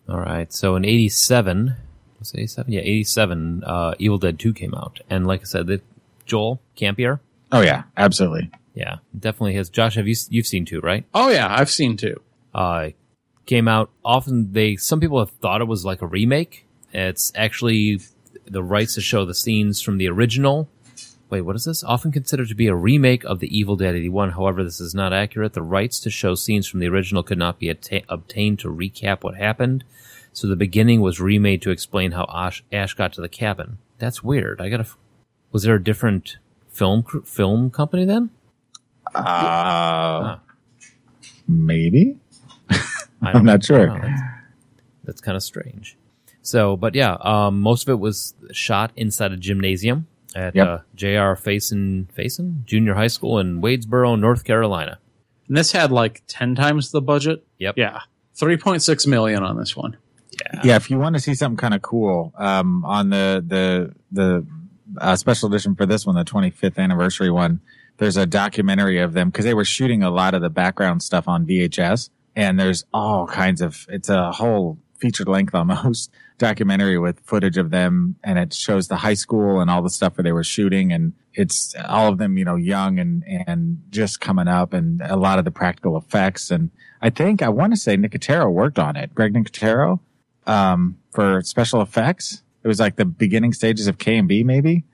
All right. So in 87, was it 87? Yeah, 87, uh, Evil Dead 2 came out. And like I said, the, Joel Campier, Oh yeah, absolutely. yeah, definitely has. Josh, have you, you've seen 2, right? oh yeah i've seen two uh, came out. Often they, some people have thought it was like a remake. It's actually the rights to show the scenes from the original. Wait, what is this? Often considered to be a remake of the Evil Dead 81. However, this is not accurate. The rights to show scenes from the original could not be atta- obtained to recap what happened. So the beginning was remade to explain how Ash, Ash got to the cabin. That's weird. I gotta. Was there a different film film company then? Uh, maybe. I I'm don't not sure. know. That's, that's kind of strange. So, but yeah, um, most of it was shot inside a gymnasium at Yep. uh, J.R. Faison Faison Junior High School in Wadesboro, North Carolina. and this had like 10 times the budget Yep. yeah 3.6 million on this one Yeah, if you want to see something kind of cool, um, on the the the uh, special edition for this one, the 25th anniversary one, there's a documentary of them because they were shooting a lot of the background stuff on VHS, and there's all kinds of. It's a whole feature length almost documentary with footage of them, and it shows the high school and all the stuff where they were shooting, and it's all of them, you know, young and and just coming up, and a lot of the practical effects, and I think I want to say Nicotero worked on it, Greg Nicotero um, for special effects. It was like the beginning stages of K and B, maybe.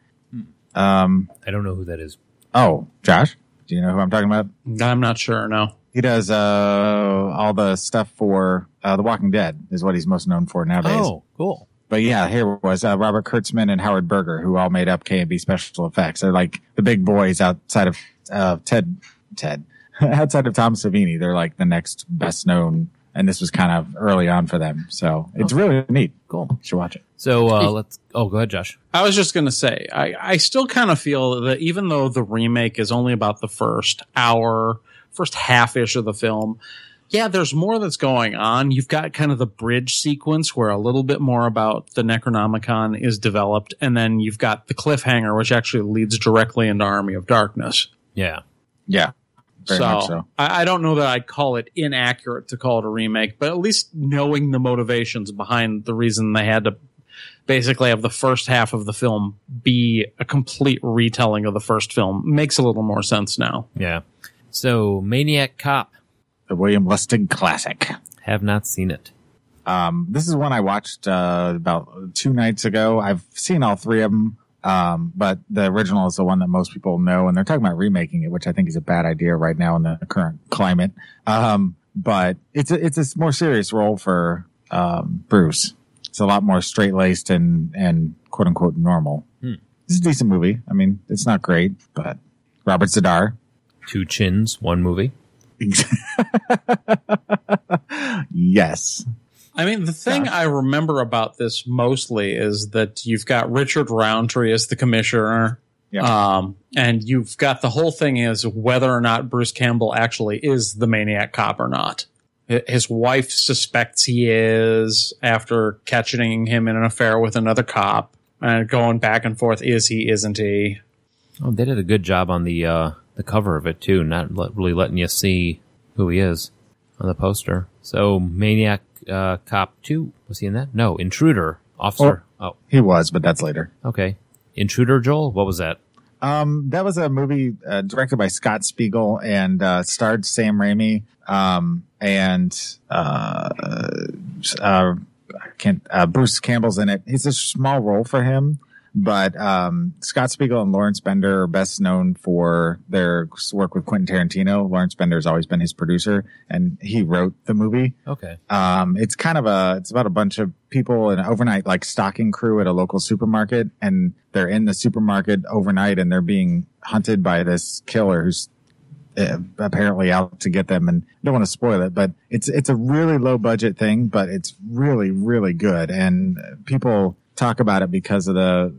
Um, I don't know who that is. oh, Josh, do you know who I'm talking about? i'm not sure no He does uh, all the stuff for uh, The Walking Dead, is what he's most known for nowadays. Oh, cool. But yeah, here was uh, Robert Kurtzman and Howard Berger, who all made up K and B special effects. They're like the big boys outside of uh, Ted. Ted outside of Tom Savini. They're like the next best known, and this was kind of early on for them. So it's really neat. Cool. You should watch it. So uh, let's. Oh, go ahead, Josh. I was just going to say, I, I still kind of feel that even though the remake is only about the first hour, first half ish of the film, yeah, there's more that's going on. You've got kind of the bridge sequence where a little bit more about the Necronomicon is developed, and then you've got the cliffhanger, which actually leads directly into Army of Darkness. Yeah. Yeah, very so much so. I, I don't know that I'd call it inaccurate to call it a remake, but at least knowing the motivations behind the reason they had to basically have the first half of the film be a complete retelling of the first film makes a little more sense now. Yeah. So Maniac Cop. The William Lustig classic. Have not seen it. Um, this is one I watched uh, about two nights ago. I've seen all three of them. Um, but the original is the one that most people know, and they're talking about remaking it, which I think is a bad idea right now in the current climate. Um, but it's a, it's a more serious role for um, Bruce. It's a lot more straight laced and and quote unquote normal. Hmm. It's a decent movie. I mean, it's not great, but Robert Z'Dar. Two chins, one movie. yes. I mean, the thing I remember about this mostly is that you've got Richard Roundtree as the commissioner. Yeah. Um, and you've got the whole thing is whether or not Bruce Campbell actually is the maniac cop or not. His wife suspects he is after catching him in an affair with another cop and going back and forth. Is he? Isn't he? Oh, they did a good job on the uh, the cover of it too, not let, really letting you see who he is on the poster. So, Maniac uh, Cop Two was he in that? No, Intruder Officer. Oh, He was, but that's later. okay. Intruder Joel. What was that? Um, that was a movie uh, directed by Scott Spiegel and uh, starred Sam Raimi. Um, and uh, uh, I can't. Uh, Bruce Campbell's in it. It's a small role for him, but um, Scott Spiegel and Lawrence Bender are best known for their work with Quentin Tarantino. Lawrence Bender has always been his producer, and he wrote the movie. Okay. Um, it's kind of a, it's about a bunch of people, an overnight like stocking crew at a local supermarket, and they're in the supermarket overnight and they're being hunted by this killer who's uh, apparently out to get them. And I don't want to spoil it, but it's, it's a really low budget thing, but it's really, really good. And people talk about it because of the,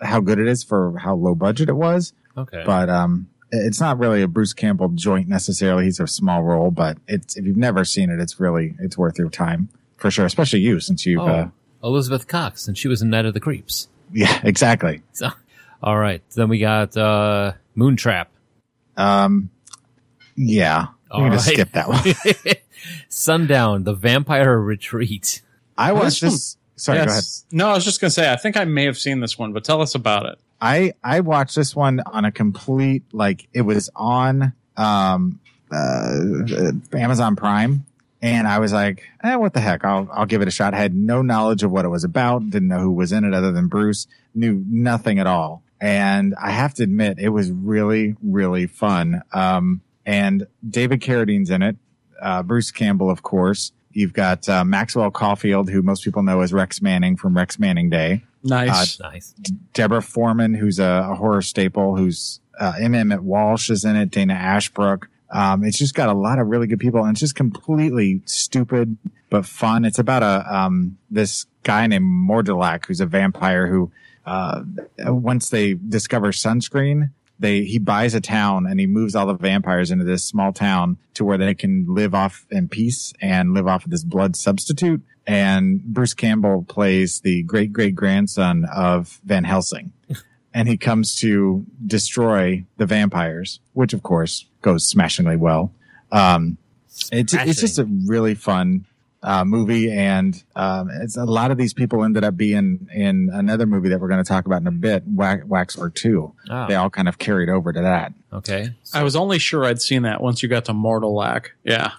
uh, how good it is for how low budget it was Okay. but um it's not really a Bruce Campbell joint necessarily. He's a small role, but it's if you've never seen it, it's really it's worth your time for sure. Especially you, since you've oh, uh, Elizabeth Cox, and she was in Night of the Creeps. yeah, exactly. So, all right. Then we got uh, Moontrap. Um, yeah, I'm right. gonna skip that one. Sundown, The Vampire Retreat. I watched this. Sorry, go ahead. Yes. No, I was just going to say, I think I may have seen this one, but tell us about it. I I watched this one on a complete like it was on um uh, Amazon Prime and I was like, eh, what the heck? I'll I'll give it a shot. I had no knowledge of what it was about, didn't know who was in it other than Bruce, knew nothing at all. And I have to admit, it was really, really fun. Um and David Carradine's in it, uh Bruce Campbell, of course. You've got uh, Maxwell Caulfield, who most people know as Rex Manning from Rex Manning Day. Nice. Nice. Deborah Foreman, who's a, a horror staple, who's uh, M. Emmett Walsh is in it, Dana Ashbrook. Um, it's just got a lot of really good people, and it's just completely stupid but fun. It's about a um, this guy named Mardulak, who's a vampire who, uh, once they discover sunscreen, they he buys a town and he moves all the vampires into this small town to where they can live off in peace and live off of this blood substitute. And Bruce Campbell plays the great great grandson of Van Helsing. and he comes to destroy the vampires, which of course goes smashingly well. Um, it's, it's just a really fun uh, movie, and um, it's a lot of these people ended up being in another movie that we're going to talk about in a bit, Wax, Waxwork Two. Ah. They all kind of carried over to that. Okay. I was only sure I'd seen that once you got to Mardulak. Yeah.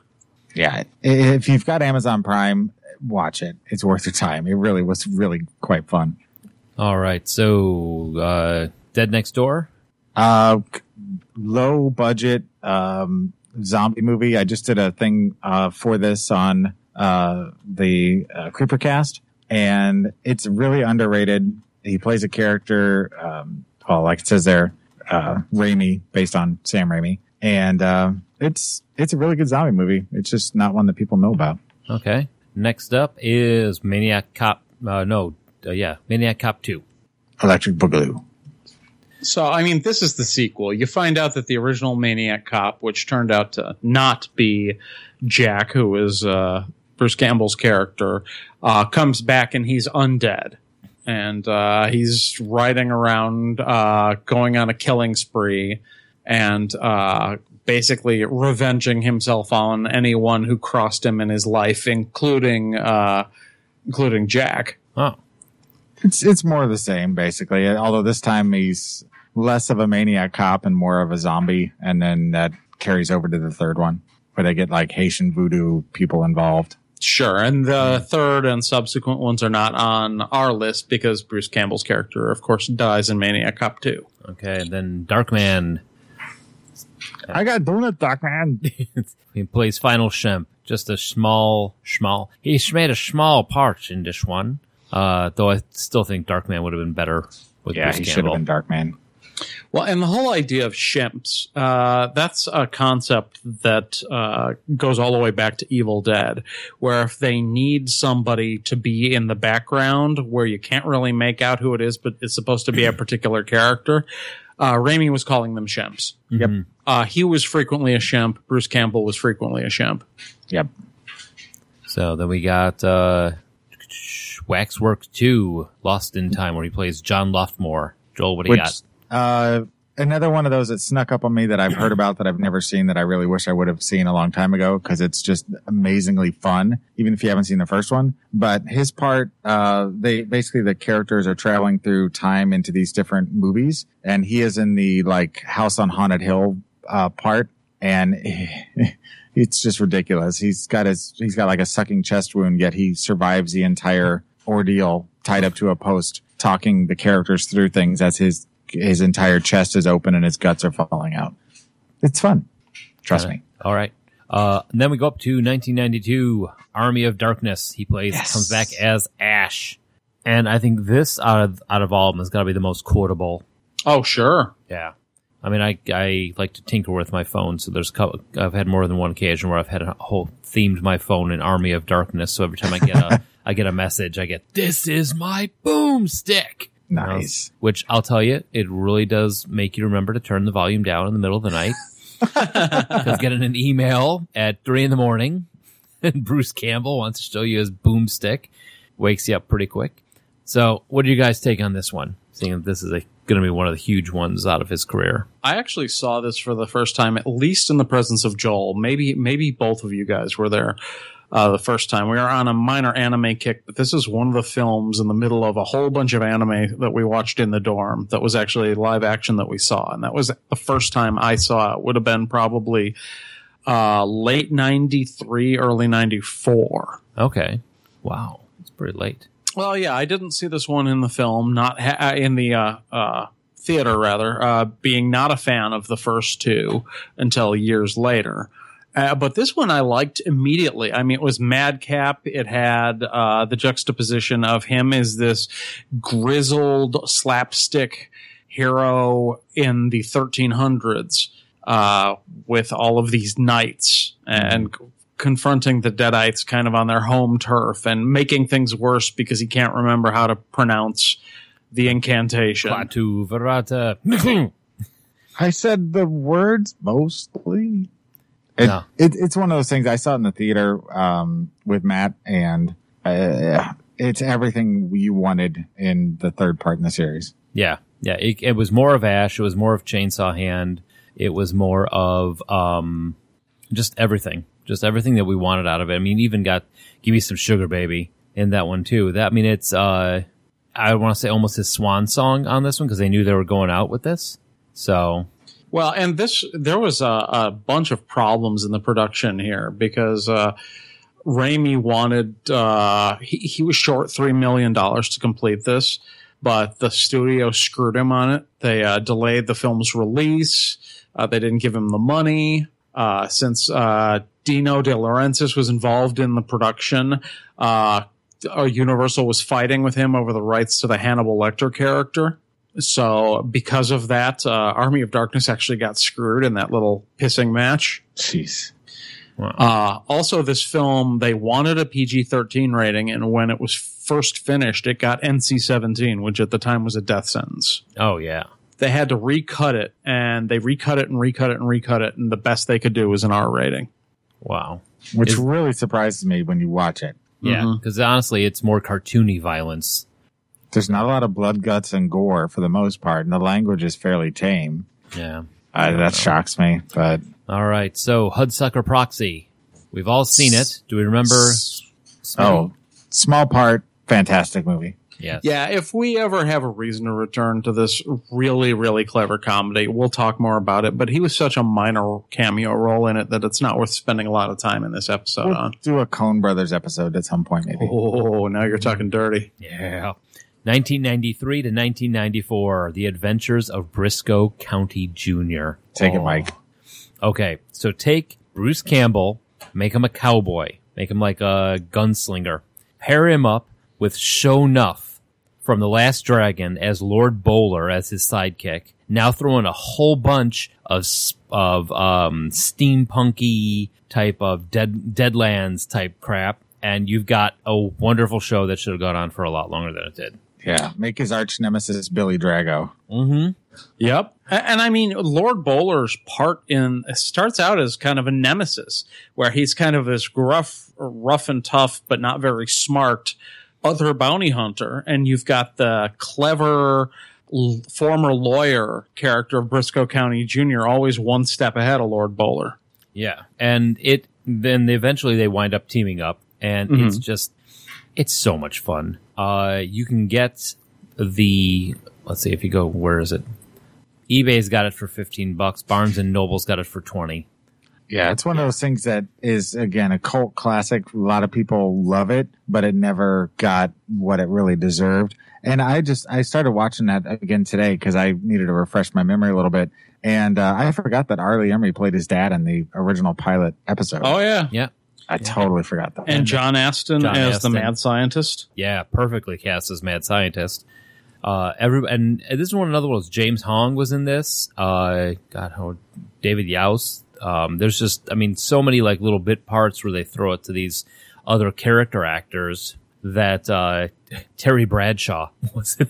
Yeah, if you've got Amazon Prime, watch it. It's worth your time. It really was really quite fun. All right. So, uh, Dead Next Door. Uh, low budget um, zombie movie. I just did a thing uh, for this on uh, the uh, Creepercast, and it's really underrated. He plays a character, um, well, like it says there, uh, Raimi, based on Sam Raimi, and uh, it's it's a really good zombie movie. It's just not one that people know about. Okay. Next up is Maniac Cop. Uh, no, uh, yeah, Maniac Cop Two. Electric Boogaloo. So, I mean, this is the sequel. You find out that the original Maniac Cop, which turned out to not be Jack, who is uh, Bruce Campbell's character, uh, comes back and he's undead. And uh, he's riding around, uh, going on a killing spree, and uh, basically revenging himself on anyone who crossed him in his life, including uh, including Jack. Oh, It's it's more of the same basically. Although this time he's less of a maniac cop and more of a zombie, and then that carries over to the third one where they get like Haitian voodoo people involved. Sure, and the third and subsequent ones are not on our list because Bruce Campbell's character, of course, dies in Maniac Cop 2. Okay, and then Darkman. I got donut, Doc Man. he plays Final Shemp. Just a small, small. He's made a small part in this one. Uh, though I still think Darkman would have been better with Yeah, Bruce he should have been Dark Man. Well, and the whole idea of shemps, uh, that's a concept that uh, goes all the way back to Evil Dead, where if they need somebody to be in the background where you can't really make out who it is, but it's supposed to be a particular character, uh, Raimi was calling them shimps. Yep. Uh, he was frequently a shemp. Bruce Campbell was frequently a shemp. Yep. So then we got uh, Waxwork 2, Lost in Time, where he plays John Loftmore. Joel, what do you Which, got? Uh, another one of those that snuck up on me that I've heard about that I've never seen that I really wish I would have seen a long time ago because it's just amazingly fun, even if you haven't seen the first one. But his part, uh, they basically the characters are traveling through time into these different movies, and he is in the like House on Haunted Hill uh, part, and it's just ridiculous. He's got his he's got like a sucking chest wound, yet he survives the entire ordeal tied up to a post, talking the characters through things as his his entire chest is open and his guts are falling out. It's fun. Trust me. All right. Uh, and then we go up to 1992, Army of Darkness. He plays, Yes. comes back as Ash. And I think this out of, out of all of them has got to be the most quotable. Oh, sure. Yeah. I mean, I, I like to tinker with my phone. So there's, a couple, I've had more than one occasion where I've had a whole themed my phone in Army of Darkness. So every time I get a, I get a message, I get, this is my boomstick. Know, Nice. which I'll tell you, it really does make you remember to turn the volume down in the middle of the night. Because getting an email at three in the morning and Bruce Campbell wants to show you his boomstick wakes you up pretty quick. So, what do you guys take on this one? Seeing that this is a going to be one of the huge ones out of his career. I actually saw this for the first time, at least in the presence of Joel. Maybe, maybe both of you guys were there uh, the first time. We were on a minor anime kick, but this is one of the films in the middle of a whole bunch of anime that we watched in the dorm. That was actually live action that we saw, and that was the first time I saw it. Would have been probably uh, late '93, early '94. Okay, wow, it's pretty late. Well, yeah, I didn't see this one in the film, not ha- in the uh, uh, theater, rather, uh, being not a fan of the first two until years later. Uh, but this one I liked immediately. I mean, it was madcap. It had uh, the juxtaposition of him as this grizzled slapstick hero in the 1300s uh, with all of these knights and confronting the Deadites kind of on their home turf and making things worse because he can't remember how to pronounce the incantation. Klaatu Verata. I said the words mostly. It, No. it, it's one of those things I saw in the theater um, with Matt, and uh, it's everything we wanted in the third part in the series. Yeah, yeah. It, it was more of Ash. It was more of Chainsaw Hand. It was more of um, just everything, just everything that we wanted out of it. I mean, even got give me some sugar, baby, in that one too. That I mean, it's uh, I want to say almost his swan song on this one because they knew they were going out with this. So Well, and this there was a, a bunch of problems in the production here because uh, Raimi wanted uh, he, he was short three million dollars to complete this, but the studio screwed him on it. They uh, delayed the film's release. Uh, they didn't give him the money uh, since uh, Dino De Laurentiis was involved in the production. Uh, uh, Universal was fighting with him over the rights to the Hannibal Lecter character. So because of that, uh, Army of Darkness actually got screwed in that little pissing match. Jeez. Uh, also, this film, they wanted a PG 13 rating, and when it was first finished, it got NC 17, which at the time was a death sentence. oh yeah, They had to recut it, and they recut it and recut it and recut it, and the best they could do was an R rating. wow. Which Is- really surprises me when you watch it. Yeah, Mhm. because honestly, it's more cartoony violence. There's not a lot of blood, guts, and gore for the most part, and the language is fairly tame. Yeah. Uh, that shocks me, but All right. So Hudsucker Proxy. We've all seen it. Do we remember? oh, small part, fantastic movie. Yes. Yeah, if we ever have a reason to return to this really, really clever comedy, we'll talk more about it. But he was such a minor cameo role in it that it's not worth spending a lot of time in this episode We'll on. do a Coen Brothers episode at some point, maybe. Oh, now you're talking dirty. Yeah. 1993 to 1994, The Adventures of Brisco County Jr. Take it, Oh. Mike. Okay, so take Bruce Campbell, make him a cowboy, make him like a gunslinger, pair him up with Show Nuff from The Last Dragon as Lord Bowler as his sidekick. Now throw in a whole bunch of of um, steampunky type of dead Deadlands type crap, and you've got a wonderful show that should have gone on for a lot longer than it did. Yeah, make his arch nemesis Billy Drago. Mm-hmm. Yep. And I mean, Lord Bowler's part in starts out as kind of a nemesis, where he's kind of this gruff, rough and tough, but not very smart other bounty hunter. And you've got the clever l- former lawyer character of Brisco County Jr., always one step ahead of Lord Bowler. Yeah, and it then eventually they wind up teaming up, and it's just it's so much fun. Uh, you can get the let's see if you go where is it? eBay's got it for fifteen bucks. Barnes and Noble's got it for twenty. Yeah, it's one of those things that is again a cult classic. A lot of people love it, but it never got what it really deserved. And I just I started watching that again today because I needed to refresh my memory a little bit. And uh, I forgot that R. Lee Ermey played his dad in the original pilot episode. Oh, yeah. Yeah, I totally forgot that. And John Astin John as Astin. the mad scientist. yeah, perfectly cast as mad scientist. Uh, every and this is one another one was James Hong was in this. Uh, God, how David Yaus. Um, there's just, I mean, so many like little bit parts where they throw it to these other character actors that uh, Terry Bradshaw was. in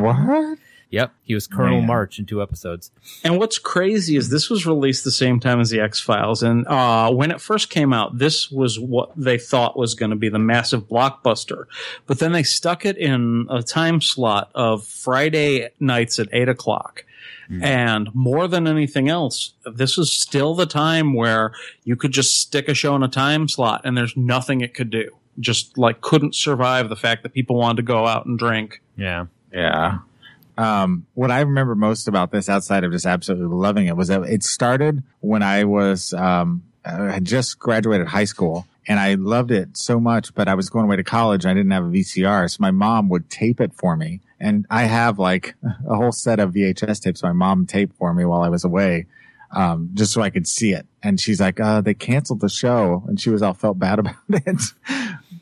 what? Yep, he was Colonel Man. March in two episodes. And what's crazy is this was released the same time as the X Files, and uh, when it first came out, this was what they thought was going to be the massive blockbuster. But then they stuck it in a time slot of Friday nights at eight o'clock. And more than anything else, this is still the time where you could just stick a show in a time slot, and there's nothing it could do. Just like couldn't survive the fact that people wanted to go out and drink. Yeah, Yeah. Um, what I remember most about this, outside of just absolutely loving it, was that it started when I was um, I had just graduated high school, and I loved it so much. But I was going away to college, and I didn't have a VCR, so my mom would tape it for me, and I have like a whole set of VHS tapes my mom taped for me while I was away. Um, just so I could see it. And she's like, uh, they canceled the show. And she was all felt bad about it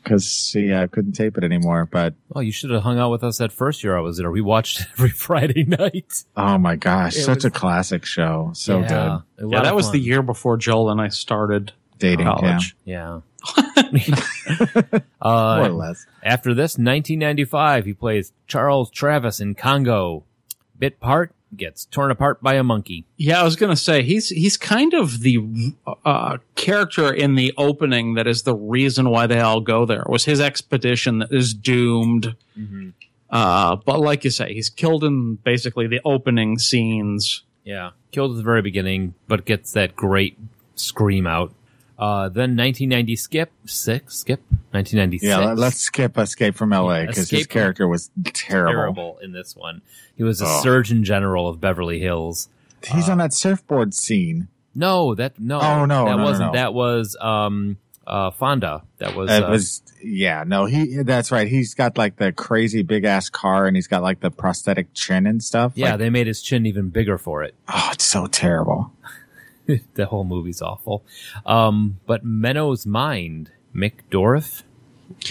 because she I couldn't tape it anymore. But oh, you should have hung out with us that first year I was there. We watched it every Friday night. Oh my gosh, It such was- a classic show. So yeah, good. Yeah, that was the year before Joel and I started Dating, college. Yeah. yeah. More uh, or less. After this, 1995, he plays Charles Travis in Congo. Bit part gets torn apart by a monkey. Yeah, I was gonna say he's he's kind of the uh, character in the opening that is the reason why they all go there. It Was his expedition that is doomed? Uh, but like you say, he's killed in basically the opening scenes. Yeah, killed at the very beginning, but gets that great scream out. Uh, then 1990 skip six skip 1996. Yeah, let- let's skip Escape from LA because his character was terrible. terrible in this one. He was a Oh. surgeon general of Beverly Hills. He's on that surfboard scene. No, that no, Oh, no, that no, no, wasn't. no. That was um uh Fonda. That was, It uh, was yeah, no, he that's right. He's got like the crazy big ass car and he's got like the prosthetic chin and stuff. yeah. Like, they made his chin even bigger for it. oh, it's so terrible. the whole movie's awful. Um, but Menno's mind, Mick Dorff,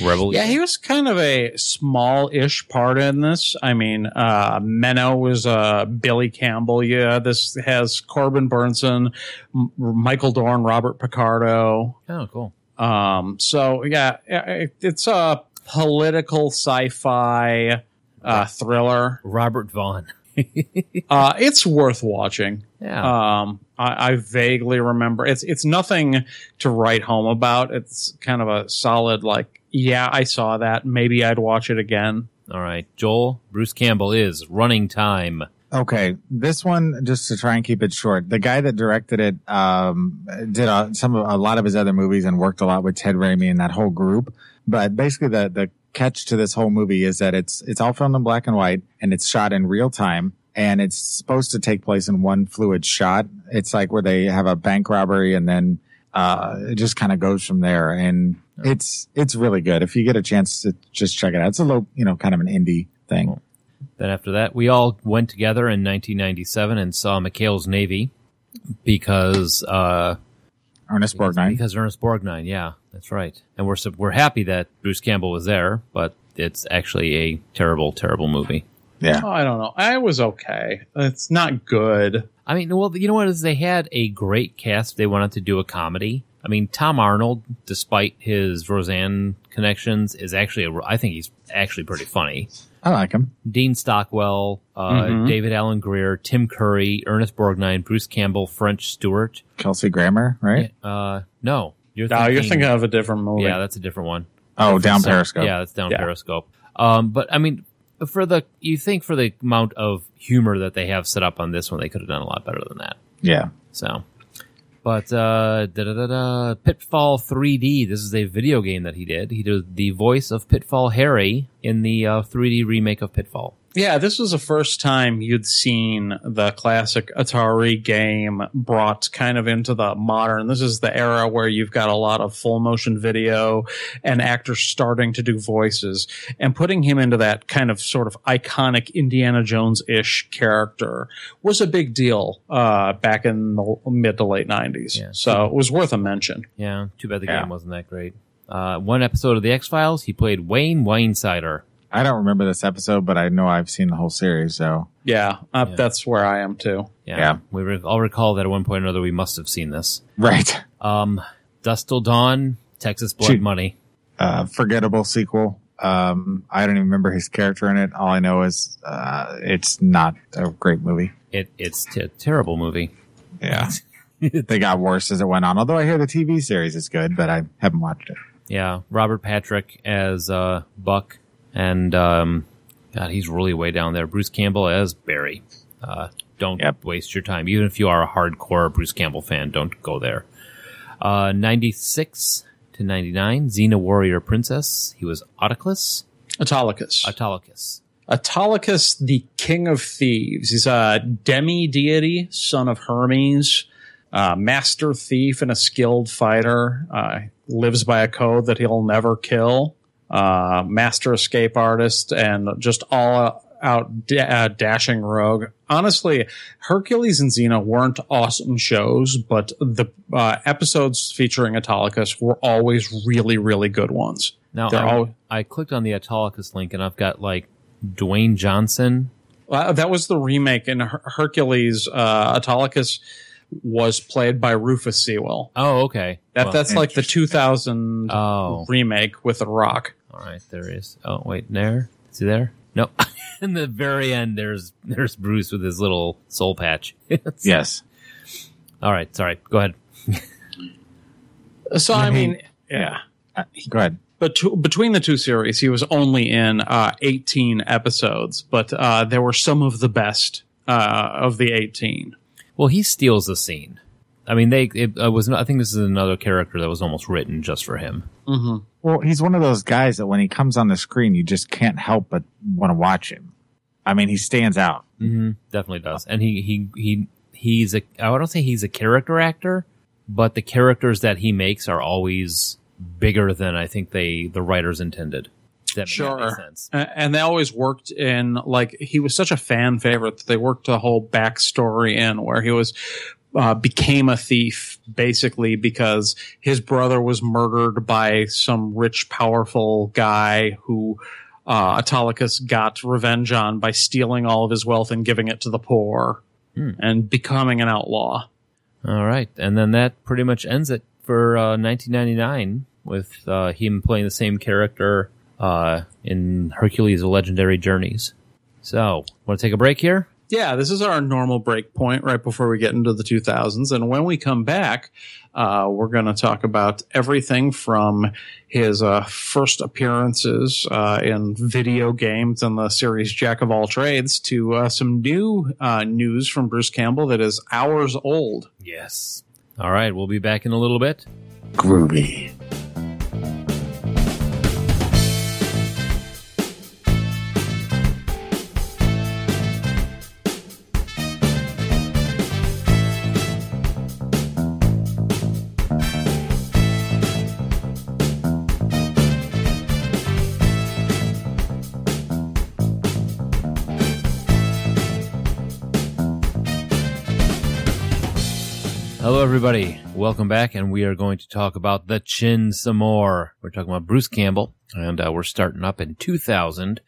Rebel. Yeah, he was kind of a small-ish part in this. I mean, uh, Menno was uh, Billy Campbell. Yeah, this has Corbin Bernsen, M- Michael Dorn, Robert Picardo. Oh, cool. Um, so yeah, it, it's a political sci-fi uh, thriller. Robert Vaughn. Uh, it's worth watching. Yeah. Um, I, I vaguely remember it's it's nothing to write home about. It's kind of a solid like, yeah, I saw that. Maybe I'd watch it again. All right, Joel. Bruce Campbell is running time. Okay, this one just to try and keep it short. The guy that directed it um, did a, some of, a lot of his other movies and worked a lot with Ted Raimi and that whole group. But basically, the the catch to this whole movie is that it's it's all filmed in black and white and it's shot in real time and it's supposed to take place in one fluid shot. It's like where they have a bank robbery and then uh, it just kind of goes from there. And it's it's really good. If you get a chance to just check it out, it's a low, you know, kind of an indie thing. Then after that, we all went together in 1997 and saw McHale's Navy because uh, Ernest Borgnine. because Ernest Borgnine. Yeah, that's right. And we're we're happy that Bruce Campbell was there, but it's actually a terrible, terrible movie. Yeah. Oh, I don't know. I was okay. It's not good. I mean, well, you know what is they had a great cast. They wanted to do a comedy. I mean, Tom Arnold, despite his Roseanne connections, is actually a, I think he's actually pretty funny. I like him. Dean Stockwell, uh, Mhm. David Alan Grier, Tim Curry, Ernest Borgnine, Bruce Campbell, French Stewart. Kelsey Grammer, right? Uh, no, you're No, you're thinking of a different movie. Yeah, that's a different one. Oh, down Periscope. Yeah, that's down Yeah. Periscope. Um, but I mean, for the you think for the amount of humor that they have set up on this one, they could have done a lot better than that. Yeah. So, but uh, da da da da, Pitfall 3D. This is a video game that he did. He did the voice of Pitfall Harry in the uh, 3D remake of Pitfall. Yeah, this was the first time you'd seen the classic Atari game brought kind of into the modern. This is the era where you've got a lot of full motion video and actors starting to do voices and putting him into that kind of sort of iconic Indiana Jones ish character was a big deal, uh, back in the mid to late nineties. Yeah. So it was worth a mention. Yeah, too bad the Yeah. game wasn't that great. Uh, one episode of the X Files, he played Wayne Weinsider. I don't remember this episode, but I know I've seen the whole series. So Yeah, uh, Yeah. that's where I am too. Yeah, Yeah. we re- all recall that at one point or another we must have seen this. right, Um, Dusk Till Dawn, Texas Blood Shoot. Money. uh, forgettable sequel. Um, I don't even remember his character in it. All I know is uh, it's not a great movie. It it's t- a terrible movie. Yeah, they got worse as it went on. Although I hear the TV series is good, but I haven't watched it. Yeah, Robert Patrick as uh, Buck, and um, God, he's really way down there. Bruce Campbell as Barry. Uh, don't Yep. waste your time, even if you are a hardcore Bruce Campbell fan. Don't go there. Uh, Ninety six to ninety nine, Xena Warrior Princess. He was Autolycus. Autolycus. Autolycus. Autolycus, the king of thieves. He's a demi deity, son of Hermes, uh, master thief and a skilled fighter. Uh, lives by a code that he'll never kill. Uh, master escape artist and just all out da- uh, dashing rogue. Honestly, Hercules and Xena weren't awesome shows, but the uh, episodes featuring Autolycus were always really, really good ones. Now I, all- I clicked on the Autolycus link, and I've got like Dwayne Johnson. Uh, that was the remake in Her- Hercules. Uh, Autolycus was played by Rufus Sewell. Oh, okay. That Well, that's like the 2000 Oh. remake with The Rock. All right, there. Oh, wait, there. Is he there? No. In the very end, there's there's Bruce with his little soul patch. Yes, All right, sorry. Go ahead. So I mean, yeah. Uh, go ahead. But to, between the two series, he was only in uh, 18 episodes, but uh, there were some of the best uh, of the 18. Well, he steals the scene. I mean, they it, uh, was. I think this is another character that was almost written just for him. Mm-hmm. Well, he's one of those guys that when he comes on the screen, you just can't help but want to watch him. I mean, he stands out. Mm-hmm. Definitely does. And he he he he's a. I don't say he's a character actor, but the characters that he makes are always bigger than I think they the writers intended. That, Sure. Makes sense. And they always worked in like he was such a fan favorite that they worked a whole backstory in where he was uh, became a thief basically because his brother was murdered by some rich, powerful guy who uh, Autolycus got revenge on by stealing all of his wealth and giving it to the poor Hmm. and becoming an outlaw. All right, and then that pretty much ends it for uh, 1999 with uh, him playing the same character uh, in Hercules: Legendary Journeys. So, want to take a break here? Yeah, this is our normal break point right before we get into the 2000s. And when we come back, uh, we're going to talk about everything from his uh, first appearances uh, in video games and the series Jack of All Trades to uh, some new uh, news from Bruce Campbell that is hours old. Yes. All right, we'll be back in a little bit. Groovy. Hello, everybody. Welcome back, and we are going to talk about the Chin some more. We're talking about Bruce Campbell, and uh, we're starting up in 2000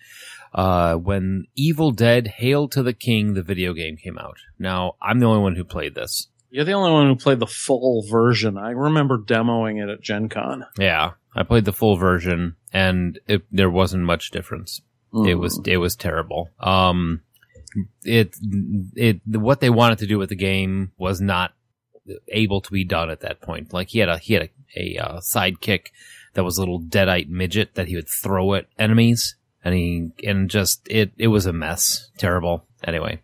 uh, when Evil Dead: Hail to the King, the video game, came out. Now, I'm the only one who played this. You're the only one who played the full version. I remember demoing it at Gen Con. Yeah, I played the full version, and it, there wasn't much difference. It was it was terrible. Um, it it what they wanted to do with the game was not able to be done at that point. Like he had a he had a, a uh, sidekick that was a little deadite midget that he would throw at enemies, and he and just it it was a mess, terrible. Anyway,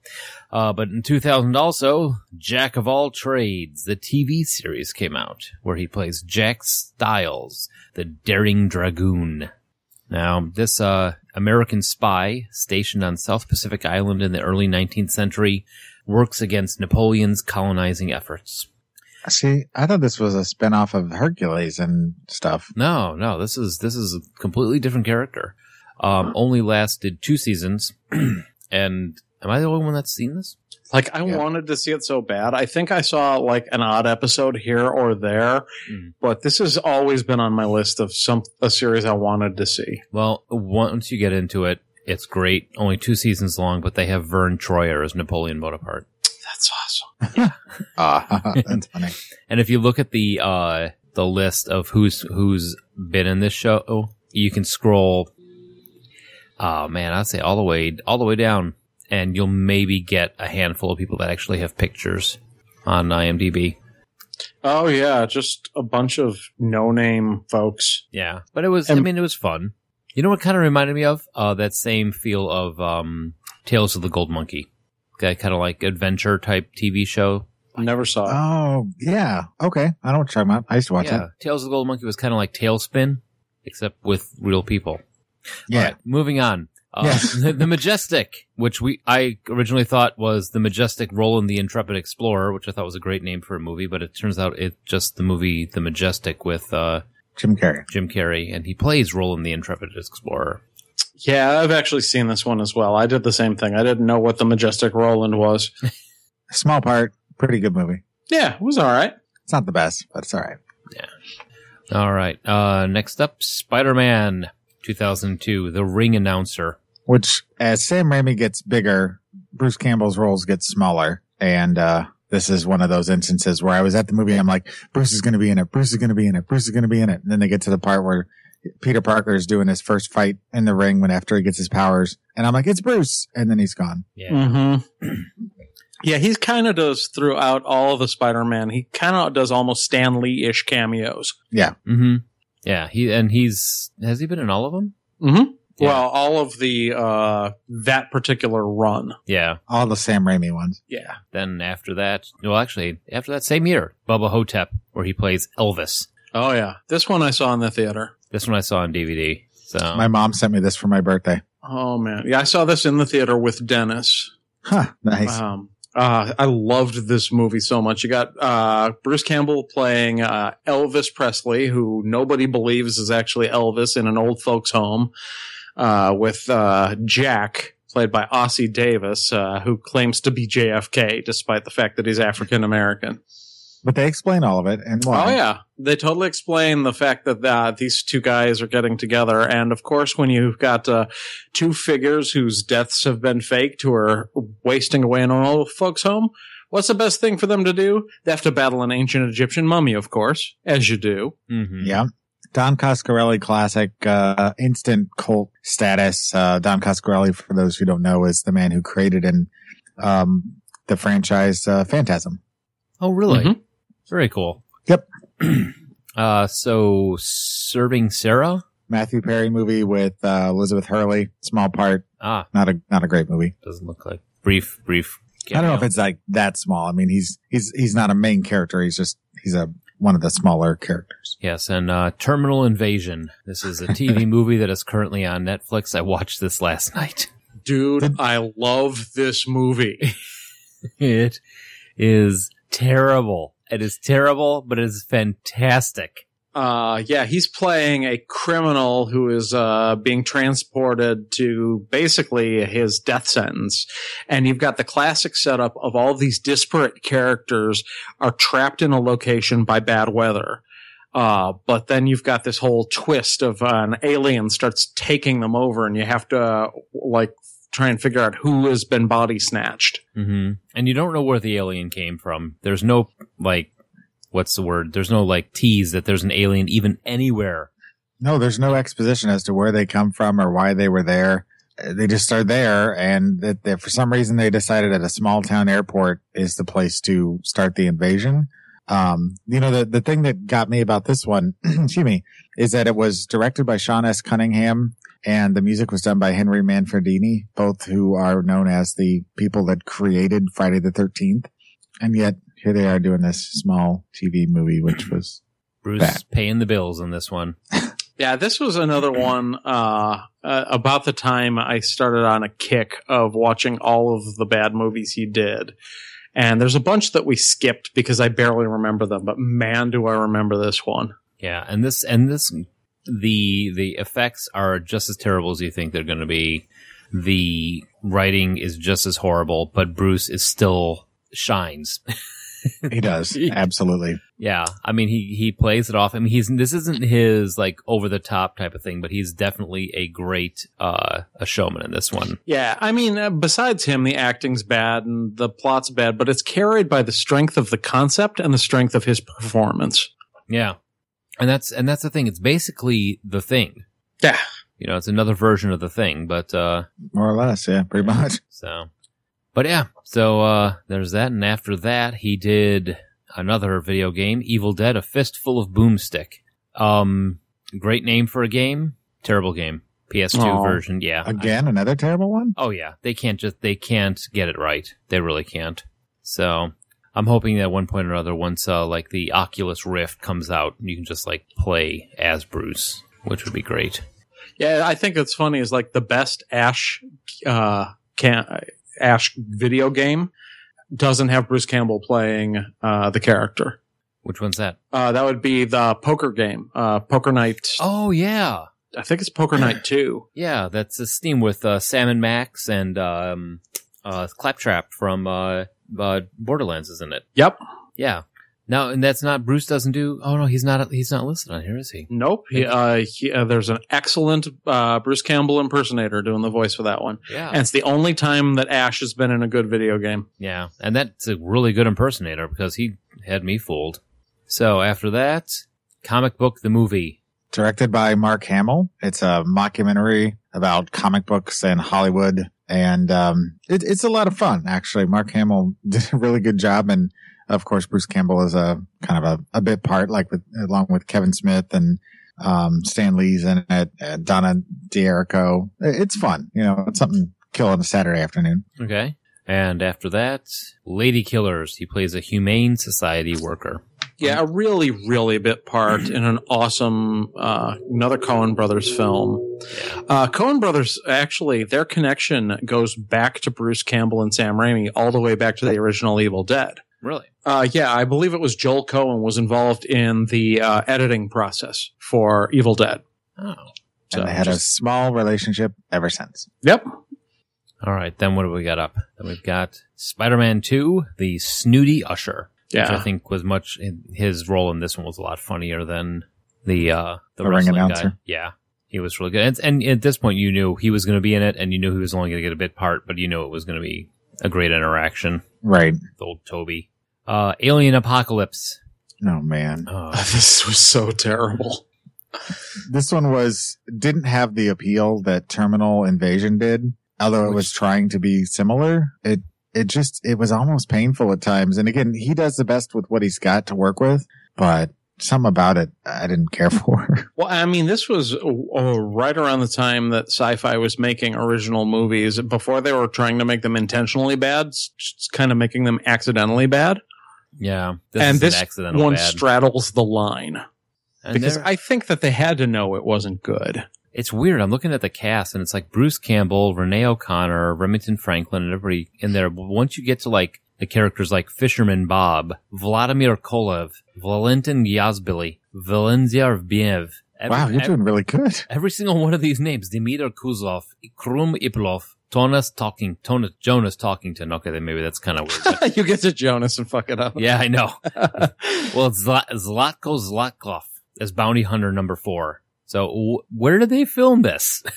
uh, but in 2000 also, Jack of All Trades, the TV series came out where he plays Jack Stiles, the daring dragoon. Now, this uh, American spy stationed on South Pacific Island in the early 19th century works against Napoleon's colonizing efforts. See, I thought this was a spinoff of Hercules and stuff. No, no, this is this is a completely different character. Um, only lasted two seasons, and am I the only one that's seen this? Like I Yeah. wanted to see it so bad. I think I saw like an odd episode here or there, Mm. but this has always been on my list of some a series I wanted to see. Well, once you get into it, it's great. Only two seasons long, but they have Vern Troyer as Napoleon Bonaparte. That's awesome. Ah, that's funny. And if you look at the uh the list of who's who's been in this show, you can scroll. Oh man, I'd say all the way all the way down, and you'll maybe get a handful of people that actually have pictures on IMDb. Oh yeah, just a bunch of no name folks. Yeah, but it was. I mean, it was fun. You know what kind of reminded me of? Uh, that same feel of um, Tales of the Gold Monkey, that kind of like adventure type TV show. Never saw it. Oh, yeah. Okay. I don't know what you're talking about. I used to watch yeah, that. Tales of the Gold Monkey was kind of like TaleSpin, except with real people. Yeah. All right, moving on. Uh, Yes. the, the Majestic, which we I originally thought was the Majestic Roland the Intrepid Explorer, which I thought was a great name for a movie, but it turns out it's just the movie The Majestic with uh, Jim Carrey. Jim Carrey, and he plays Roland the Intrepid Explorer. Yeah, I've actually seen this one as well. I did the same thing. I didn't know what the Majestic Roland was. Small part. Pretty good movie. Yeah, it was all right. It's not the best, but it's all right. Yeah. All right. Uh, next up, Spider-Man 2002, The Ring Announcer. Which, as Sam Raimi gets bigger, Bruce Campbell's roles get smaller. And, uh, this is one of those instances where I was at the movie. I'm like, Bruce is going to be in it. Bruce is going to be in it. Bruce is going to be in it. And then they get to the part where Peter Parker is doing his first fight in the ring when after he gets his powers. And I'm like, it's Bruce. And then he's gone. Yeah. Mm-hmm. yeah, he kind of does throughout all of the Spider-Man. He kind of does almost Stan Lee-ish cameos. Mm-hmm. Yeah. He and he's has he been in all of them? Mm-hmm. Yeah. Well, all of the uh that particular run. Yeah. All the Sam Raimi ones. Yeah. Then after that, well, actually, after that same year, Bubba Ho-Tep, where he plays Elvis. Oh yeah. This one I saw in the theater. This one I saw on DVD. So My mom sent me this for my birthday. Oh man. Yeah, I saw this in the theater with Dennis. Huh. Nice. Um, uh, I loved this movie so much. You got uh, Bruce Campbell playing uh, Elvis Presley, who nobody believes is actually Elvis in an old folks' home, uh, with uh, Jack, played by Ossie Davis, uh, who claims to be JFK, despite the fact that he's African American. But they explain all of it and why. Oh yeah, they totally explain the fact that uh, these two guys are getting together, and of course, when you've got uh, two figures whose deaths have been faked, who are wasting away in an old folks' home, what's the best thing for them to do? They have to battle an ancient Egyptian mummy, of course, as you do. Mhm. Yeah. Don Coscarelli classic, uh, instant cult status. Uh, Don Coscarelli, for those who don't know, is the man who created and, um, the franchise, uh, Phantasm. Oh, really? Mhm. Very cool. Yep. uh, so serving Sara. Matthew Perry movie with, uh, Elizabeth Hurley. Small part. Ah, Not a, not a great movie. doesn't look like brief, brief. I don't know if it's like that small. I mean, he's, he's, he's not a main character. He's just, he's a, one of the smaller characters. Yes, and uh, Terminal Invasion. This is a TV movie that is currently on Netflix. I watched this last night. Dude, I love this movie. It is terrible. It is terrible, but it is fantastic. Uh, yeah, he's playing a criminal who is uh, being transported to basically his death sentence. And you've got the classic setup of all these disparate characters are trapped in a location by bad weather. Uh, but then you've got this whole twist of uh, an alien starts taking them over, and you have to uh, like try and figure out who has been body snatched. hmm And you don't know where the alien came from. There's no like, what's the word? There's no like tease that there's an alien even anywhere. No, there's no exposition as to where they come from or why they were there. Uh, They just are there, and that that for some reason they decided that a small town airport is the place to start the invasion. Um, you know, the the thing that got me about this one, excuse me, is that it was directed by Sean S. Cunningham, and the music was done by Henry Manfredini, both who are known as the people that created Friday the Thirteenth, and yet here they are doing this small TV movie, which was Bruce Bad. paying the bills in this one. Yeah, this was another one uh, uh, about the time I started on a kick of watching all of the bad movies he did. And there's a bunch that we skipped because I barely remember them, but man, do I remember this one. Yeah, and this and this the the effects are just as terrible as you think they're going to be. The writing is just as horrible, but Bruce is still shines. he does absolutely. Yeah, I mean he he plays it off. I mean he's this isn't his like over the top type of thing, but he's definitely a great uh a showman in this one. Yeah, I mean, uh, besides him, the acting's bad and the plot's bad, but it's carried by the strength of the concept and the strength of his performance. Yeah, and that's and that's the thing. It's basically the thing. Yeah. You know, it's another version of the thing, but uh More or less, yeah, pretty much. So, but yeah, so uh there's that, and after that, he did another video game, Evil Dead: A Fistful of Boomstick. Um, great name for a game, terrible game. PS2 Aw. version, yeah. Again, another terrible one. Oh yeah, they can't just they can't get it right. They really can't. So I'm hoping that at one point or another, once uh, like the Oculus Rift comes out, you can just like play as Bruce, which would be great. Yeah, I think it's funny is like the best Ash uh can Ash video game doesn't have Bruce Campbell playing uh the character. Which one's that? Uh that would be the poker game. Uh Poker Night. Oh yeah, I think it's Poker Night 2. Yeah, that's a Steam with uh, Sam and Max and um, uh, Claptrap from uh, uh, Borderlands, isn't it? Yep. Yeah. Now, and that's not Bruce doesn't do. Oh no, he's not. He's not listed on here, is he? Nope. He, uh, he, uh, there's an excellent uh, Bruce Campbell impersonator doing the voice for that one. Yeah. And it's the only time that Ash has been in a good video game. Yeah, and that's a really good impersonator because he had me fooled. So after that, comic book the movie. directed by Mark Hamill. It's a mockumentary about comic books and Hollywood, and um, it, it's a lot of fun. Actually, Mark Hamill did a really good job, and of course, Bruce Campbell is a kind of a, a bit part, like with along with Kevin Smith and um, Stan Lee's in it, uh, Donna D'Errico. It's fun, you know. It's something to kill on a Saturday afternoon. Okay. And after that, Lady Killers. He plays a humane society worker. Yeah, a really, really bit part in an awesome, uh, another Coen Brothers film. Uh, Coen Brothers, actually, their connection goes back to Bruce Campbell and Sam Raimi all the way back to the original Evil Dead. Really? Uh, yeah, I believe it was Joel Coen was involved in the uh, editing process for Evil Dead. Oh. And they had a small relationship ever since. Yep. All right. Then what do we got up? Then we've got Spider-Man 2, the snooty usher. Which Yeah. I think was much, his role in this one was a lot funnier than the, uh, the, The ring wrestling guy. Yeah. He was really good. And, and at this point, you knew he was going to be in it and you knew he was only going to get a bit part, but you knew it was going to be a great interaction. Right. with old Toby. Uh, Alien Apocalypse. Oh man. Oh, this was so terrible. this one was didn't have the appeal that Terminal Invasion did, although it was trying to be similar. It it just it was almost painful at times. And again, he does the best with what he's got to work with, but some about it I didn't care for. Well, I mean, this was uh, right around the time that sci-fi was making original movies. Before they were trying to make them intentionally bad, s- just kind of making them accidentally bad. Yeah. This and is an this accidental one bad. straddles the line And because I think that they had to know it wasn't good. it's weird. I'm looking at the cast and it's like Bruce Campbell, Renee O'Connor, Remington Franklin, and everybody in there. But once you get to like the characters like Fisherman Bob, Vladimir Kolev, Valentin Yazbili, Valenziar Biev. Wow, you're ev- doing really good. Every single one of these names, Dimitar Kuzov, Krum Iplov, Tonas talking, Tonas, Jonas Talkington. Okay, then maybe that's kind of weird. you get to Jonas and fuck it up. yeah, I know. well, Zla- Zlatko Zlatkov as bounty hunter number four. So w- where did they film this?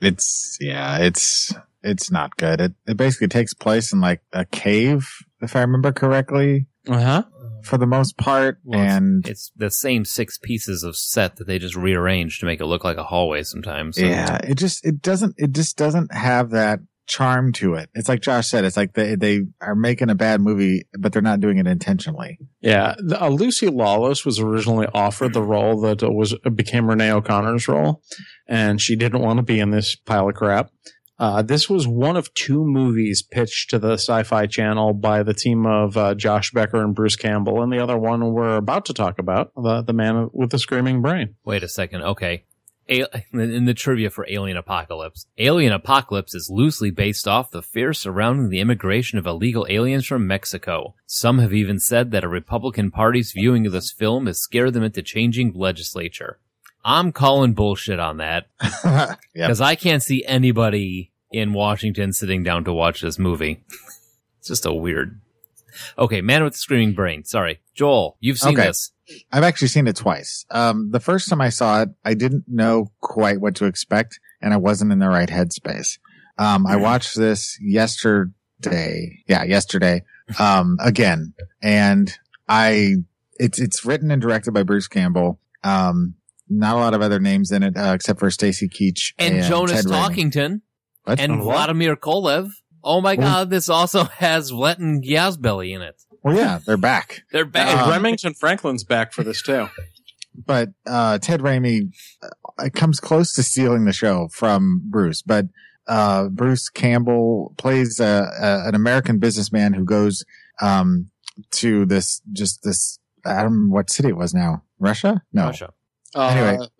It's yeah, it's it's not good. It it basically takes place in like a cave, if I remember correctly, Uh huh. For the most part. Well, and It's the same six pieces of set that they just rearrange to make it look like a hallway sometimes. So- yeah, it just it doesn't it just doesn't have that charm to it. It's like Josh said. It's like they they are making a bad movie, but they're not doing it intentionally. Yeah, the- uh, Lucy Lawless was originally offered the role that uh, was became Renee O'Connor's role, and she didn't want to be in this pile of crap. Uh, this was one of two movies pitched to the Sci-Fi Channel by the team of uh, Josh Becker and Bruce Campbell, and the other one we're about to talk about, the the man with the screaming brain. Wait a second. Okay. A- in the trivia for Alien Apocalypse, Alien Apocalypse is loosely based off the fear surrounding the immigration of illegal aliens from Mexico. Some have even said that a Republican Party's viewing of this film has scared them into changing legislature. I'm calling bullshit on that because I can't see anybody in Washington sitting down to watch this movie. it's just a weird. Okay, Man with the Screaming Brain. Sorry, Joel, you've seen Okay. this. I've actually seen it twice. Um, the first time I saw it, I didn't know quite what to expect, and I wasn't in the right headspace. Um, I watched this yesterday. Yeah, yesterday. Um, again, and I, it's it's written and directed by Bruce Campbell. Um, not a lot of other names in it uh, except for Stacy Keach And, Jonas Ted Raimi. Talkington. What? and And what? Vladimir Kolev. Oh my god, this also has Letten Yazbeli in it. well, yeah, they're back. They're back. Um, Remington Franklin's back for this too. but uh, Ted Raimi uh, it comes close to stealing the show from Bruce. But uh, Bruce Campbell plays a, a, an American businessman who goes um, to this just this I don't remember what city it was now. Russia? No. Russia. Uh,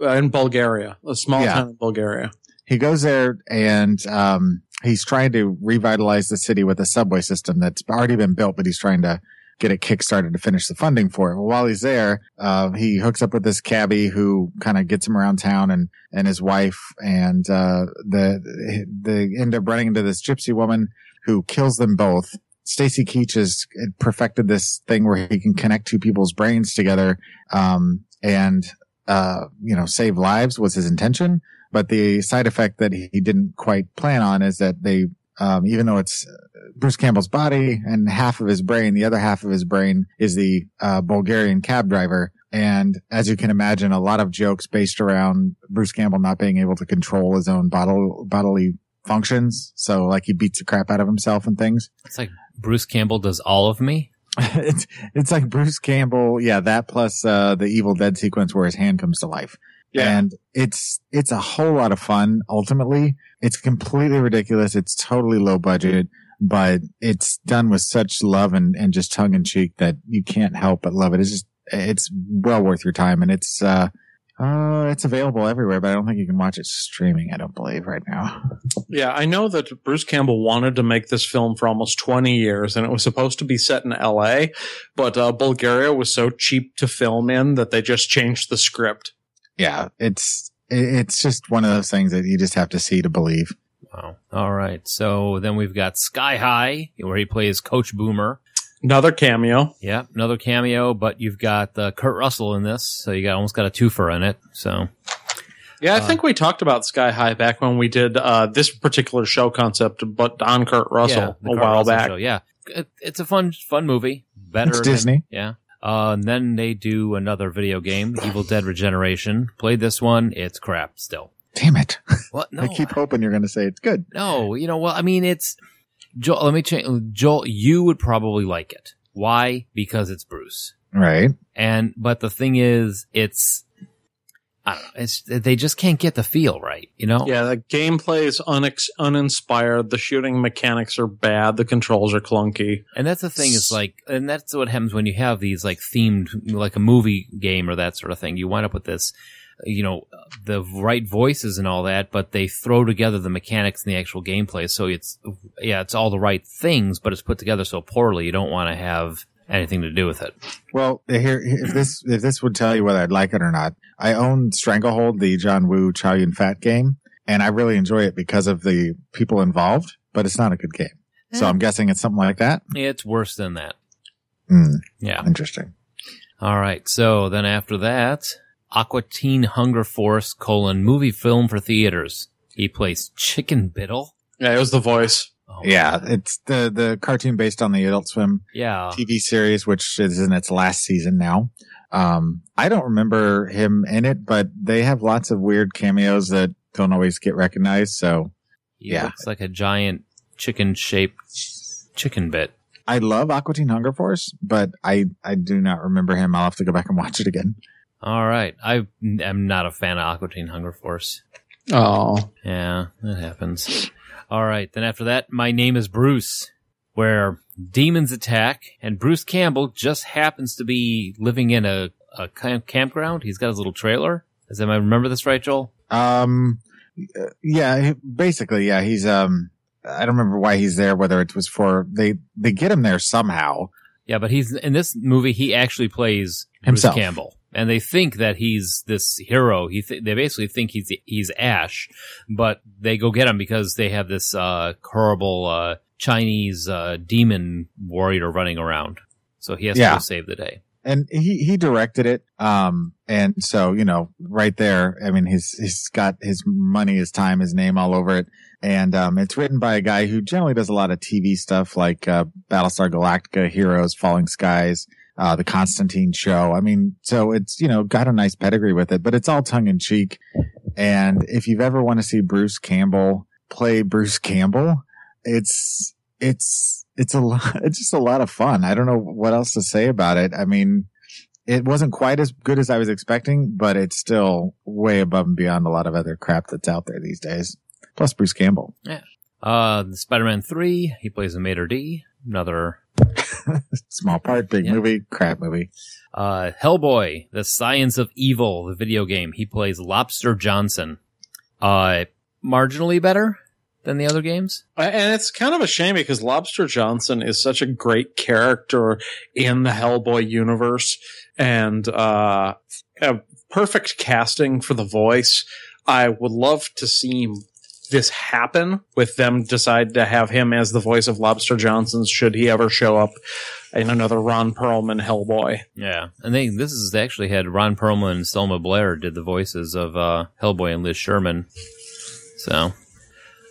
Anyway. in Bulgaria, a small Yeah. town in Bulgaria. He goes there and um, he's trying to revitalize the city with a subway system that's already been built, but he's trying to get it kickstarted to finish the funding for it. Well, while he's there, uh, he hooks up with this cabbie who kind of gets him around town and, and his wife and, uh, the, they end up running into this gypsy woman who kills them both. Stacy Keach has perfected this thing where he can connect two people's brains together, um, and, uh, you know, save lives was his intention. But the side effect that he didn't quite plan on is that they, um, even though it's Bruce Campbell's body and half of his brain, the other half of his brain is the uh, Bulgarian cab driver. And as you can imagine, a lot of jokes based around Bruce Campbell not being able to control his own bodily, bodily functions. So like he beats the crap out of himself and things. It's like Bruce Campbell does all of me. it's, it's like Bruce Campbell. Yeah. That plus, uh, the Evil Dead sequence where his hand comes to life. Yeah. And it's, it's a whole lot of fun. Ultimately, it's completely ridiculous. It's totally low budget, but it's done with such love and, and just tongue in cheek that you can't help but love it. It's just, it's well worth your time. And it's, uh, uh, it's available everywhere, but I don't think you can watch it streaming. I don't believe right now. Yeah, I know that Bruce Campbell wanted to make this film for almost 20 years, and it was supposed to be set in LA, but uh, Bulgaria was so cheap to film in that they just changed the script. Yeah. It's, it's just one of those things that you just have to see to believe. Wow. All right. So then we've got Sky High, where he plays Coach Boomer. Another cameo. Yeah, another cameo, but you've got uh, Kurt Russell in this, so you got almost got a twofer in it. So Yeah, I Uh, think we talked about Sky High back when we did uh, this particular show concept, but on Kurt Russell yeah, the a Kurt while Russell back. show, Yeah, it, it's a fun, fun movie. Better It's than- Disney. yeah. Uh, and then they do another video game, Evil Dead Regeneration. Played this one. It's crap still. Damn it. What? No. I keep hoping you're going to say it's good. No, you know, well, I mean, it's Joel. Let me change. Joel, you would probably like it. Why? Because it's Bruce. Right. And but the thing is, it's I don't know. It's they just can't get the feel right. You know. Yeah, the gameplay is unex- uninspired. The shooting mechanics are bad. The controls are clunky. And that's the thing is like, and that's what happens when you have these like themed, like a movie game or that sort of thing. You wind up with this. You know, the right voices and all that, but they throw together the mechanics and the actual gameplay. So it's, yeah, it's all the right things, but it's put together so poorly. You don't want to have anything to do with it. Well, here, if this if this would tell you whether I'd like it or not, I own Stranglehold, the John Woo Chow Yun Fat game, and I really enjoy it because of the people involved. But it's not a good game, so I'm guessing it's something like that. It's worse than that. Hmm, Yeah. interesting. All right. So then after that, Aqua Teen Hunger Force colon movie film for theaters. He plays Chicken Bittle. Yeah, it was the voice. Oh, Yeah, it's the the cartoon based on the Adult Swim Yeah. TV series, which is in its last season now. Um, I don't remember him in it, but they have lots of weird cameos that don't always get recognized. So He Yeah. it's like a giant chicken shaped chicken bit. I love Aqua Teen Hunger Force, but I I do not remember him. I'll have to go back and watch it again. All right. I am not a fan of Aqua Teen Hunger Force. Oh, Yeah, that happens. All right. Then after that, My Name is Bruce, where demons attack, and Bruce Campbell just happens to be living in a, a camp- campground. He's got his little trailer. Does I remember this right, Joel? Um, yeah, basically, yeah, he's um, I don't remember why he's there. Whether it was for they they get him there somehow. Yeah, but he's in this movie. He actually plays Himself. Bruce Campbell, and they think that he's this hero. He th- they basically think he's he's Ash, but they go get him because they have this uh, horrible uh, Chinese uh, demon warrior running around. So he has to Yeah. go save the day. and he he directed it um and so you know right there i mean he's he's got his money his time his name all over it and um it's written by a guy who generally does a lot of tv stuff like uh battlestar galactica heroes falling skies uh the constantine show i mean so it's you know got a nice pedigree with it but it's all tongue-in-cheek and if you've ever want to see bruce campbell play bruce campbell it's it's it's a lot it's just a lot of fun i don't know what else to say about it i mean it wasn't quite as good as i was expecting but it's still way above and beyond a lot of other crap that's out there these days plus bruce campbell Yeah. Uh, Spider-Man three. He plays a Maitre D. Another small part big Yeah. movie crap movie uh, Hellboy, the Science of Evil, the video game. He plays Lobster Johnson. Uh, marginally better than the other games. and it's kind of a shame because Lobster Johnson is such a great character in the Hellboy universe, and uh, a perfect casting for the voice. I would love to see this happen with them decide to have him as the voice of Lobster Johnson should he ever show up in another Ron Perlman Hellboy. Yeah, and they this is actually had Ron Perlman and Selma Blair did the voices of uh, Hellboy and Liz Sherman. So,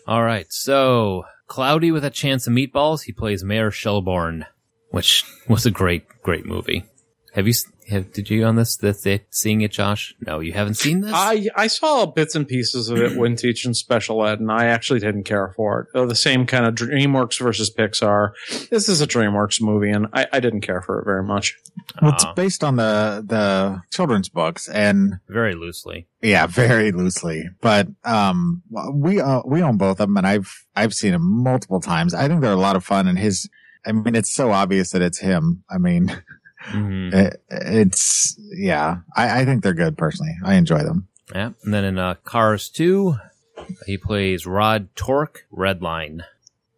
all right, so Cloudy with a Chance of Meatballs. He plays Mayor Shelbourne, which was a great, great movie. Have you have did you on this that it seeing it, Josh? No, you haven't seen this. I I saw bits and pieces of it when teaching special ed, and I actually didn't care for it. Uh, The same kind of DreamWorks versus Pixar. This is a DreamWorks movie, and I, I didn't care for it very much. well it's based on the the children's books and very loosely. yeah very loosely but um we uh, we own both of them and i've i've seen them multiple times i think they're a lot of fun and his i mean it's so obvious that it's him i mean hmm it, it's yeah I, I think they're good personally i enjoy them Yeah, and then in uh, Cars Two, he plays Rod Torque Redline.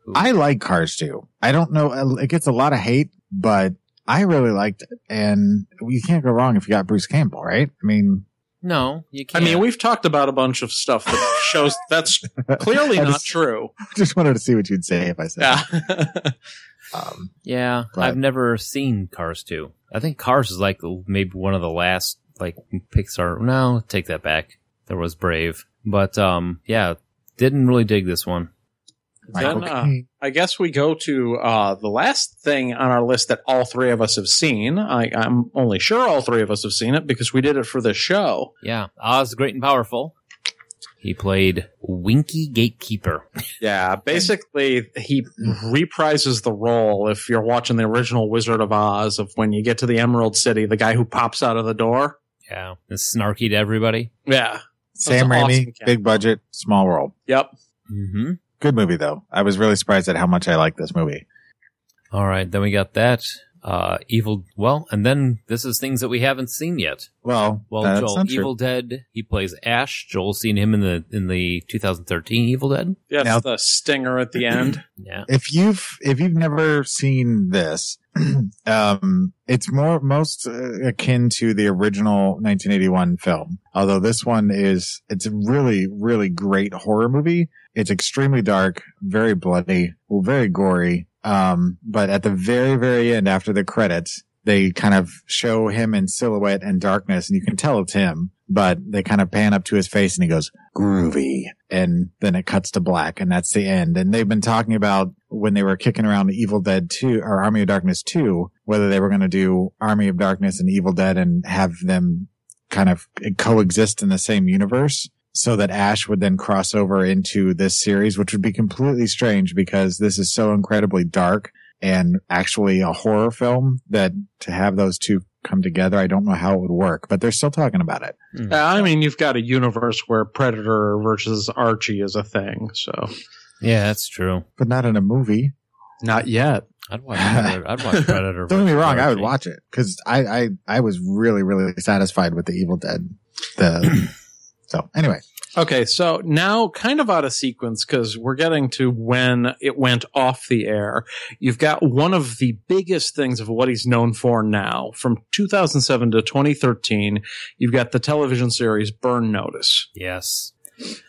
who- i like cars Two. i don't know it gets a lot of hate but i really liked it and you can't go wrong if you got bruce campbell right i mean no, you can't. I mean, we've talked about a bunch of stuff that shows that's clearly I not just, true. just wanted to see what you'd say if i said Yeah. that. um Yeah, But- I've never seen Cars 2. I think Cars is like maybe one of the last like Pixar. No, take that back. There was Brave, but um, yeah, didn't really dig this one. Then, uh, I guess we go to uh, the last thing on our list that all three of us have seen. I, I'm only sure all three of us have seen it because we did it for this show. Yeah, Oz the Great and Powerful. He played Winkie Gatekeeper. Yeah, basically, he reprises the role if you're watching the original Wizard of Oz of when you get to the Emerald City, the guy who pops out of the door. Yeah, is snarky to everybody. Yeah. sam That's raimi awesome big budget small world Yep. Mm-hmm. good movie though i was really surprised at how much i like this movie All right, then we got that. Uh, Evil, well, and then this is things that we haven't seen yet. Well, Well, that's Joel, not true. Evil Dead, he plays Ash. Joel's seen him in the in the 2013 Evil Dead. Yes, Now- the stinger at the end. Yeah. if you've if you've never seen this um it's more most uh, akin to the original 1981 film although this one is it's a really really great horror movie it's extremely dark very bloody very gory um but at the very very end after the credits they kind of show him in silhouette and darkness and you can tell it's him but they kind of pan up to his face and he goes groovy. And then it cuts to black and that's the end. And they've been talking about when they were kicking around evil dead 2 or army of darkness 2 whether they were going to do army of darkness and evil dead and have them kind of coexist in the same universe so that ash would then cross over into this series which would be completely strange because this is so incredibly dark and actually a horror film that to have those two come together i don't know how it would work but they're still talking about it Uh, I mean, you've got a universe where Predator versus Archie is a thing, so Yeah, that's true. but not in a movie not yet. I'd watch Predator. I'd watch Predator. Don't get me versus wrong, I would watch it because I, I I was really really satisfied with the Evil Dead. The so anyway, Okay, so now kind of out of sequence because we're getting to when it went off the air. You've got one of the biggest things of what he's known for now from 2007 to 2013. You've got the television series Burn Notice. Yes.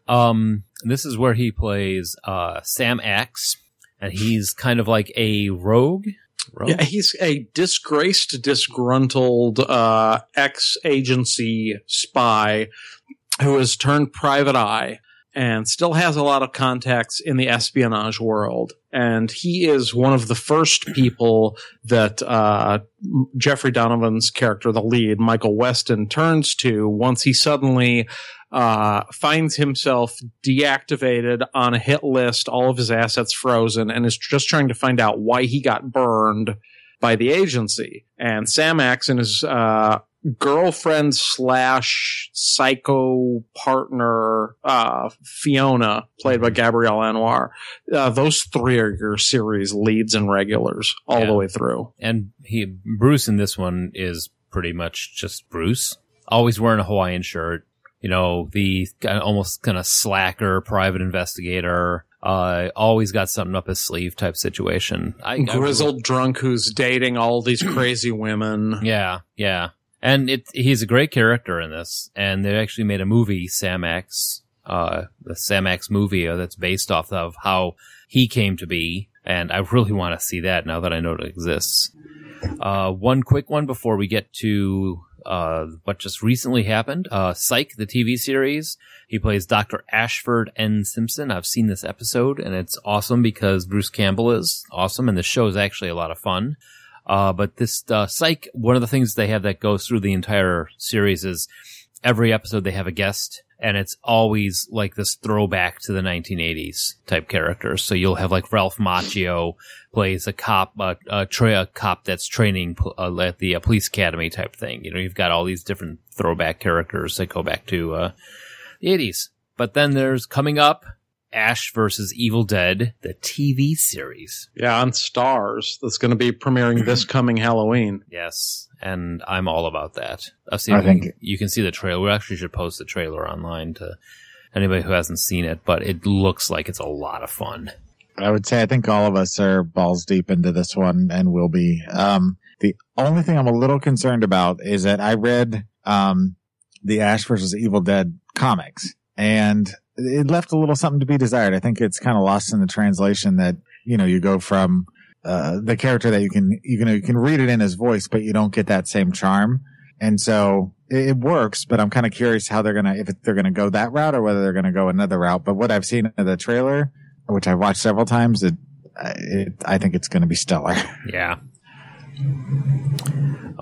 Um, this is where he plays uh, Sam Axe, and he's kind of like a rogue. rogue? Yeah, he's a disgraced, disgruntled uh, ex agency spy who has turned private eye and still has a lot of contacts in the espionage world. And he is one of the first people that uh, Jeffrey Donovan's character, the lead, Michael Weston, turns to once he suddenly uh, finds himself deactivated on a hit list, all of his assets frozen, and is just trying to find out why he got burned by the agency. And Sam Axe and his uh, girlfriend slash psycho partner uh, Fiona, played by Gabrielle Anwar. Uh, those three are your series leads and regulars all Yeah. the way through. and he Bruce in this one is pretty much just Bruce, always wearing a Hawaiian shirt. You know, the almost kind of slacker private investigator. Uh, always got something up his sleeve type situation. I, I Grizzled drunk who's dating all these crazy women. Yeah, yeah. And it he's a great character in this. And they actually made a movie, Sam Axe, uh, the Sam Axe movie uh, that's based off of how he came to be. And I really want to see that now that I know it exists. Uh, one quick one before we get to uh, what just recently happened. Uh, Psych, the TV series. He plays Dr. Ashford N. Simpson. I've seen this episode and it's awesome because Bruce Campbell is awesome and the show is actually a lot of fun. Uh, but this, uh, Psych, one of the things they have that goes through the entire series is every episode they have a guest and it's always like this throwback to the 1980s type characters. So you'll have like Ralph Macchio plays a cop, a, tra- a cop that's training uh, at the uh, police academy type thing. You know, you've got all these different throwback characters that go back to, uh, the 80s. But then there's coming up Ash versus Evil Dead, the TV series. Yeah, on Starz. That's going to be premiering this coming Halloween. Yes, and I'm all about that. I've seen. I think- you can see the trailer. We actually should post the trailer online to anybody who hasn't seen it. But it looks like it's a lot of fun. I would say I think all of us are balls deep into this one and will be. Um, the only thing I'm a little concerned about is that I read um, the Ash versus Evil Dead comics and it left a little something to be desired. I think it's kind of lost in the translation that you know you go from uh, the character that you can you can you can read it in his voice, but you don't get that same charm. And so it, it works, but I'm kind of curious how they're gonna if they're gonna go that route or whether they're gonna go another route. But what I've seen in the trailer, which I've watched several times, it, it I think it's to be stellar. Yeah.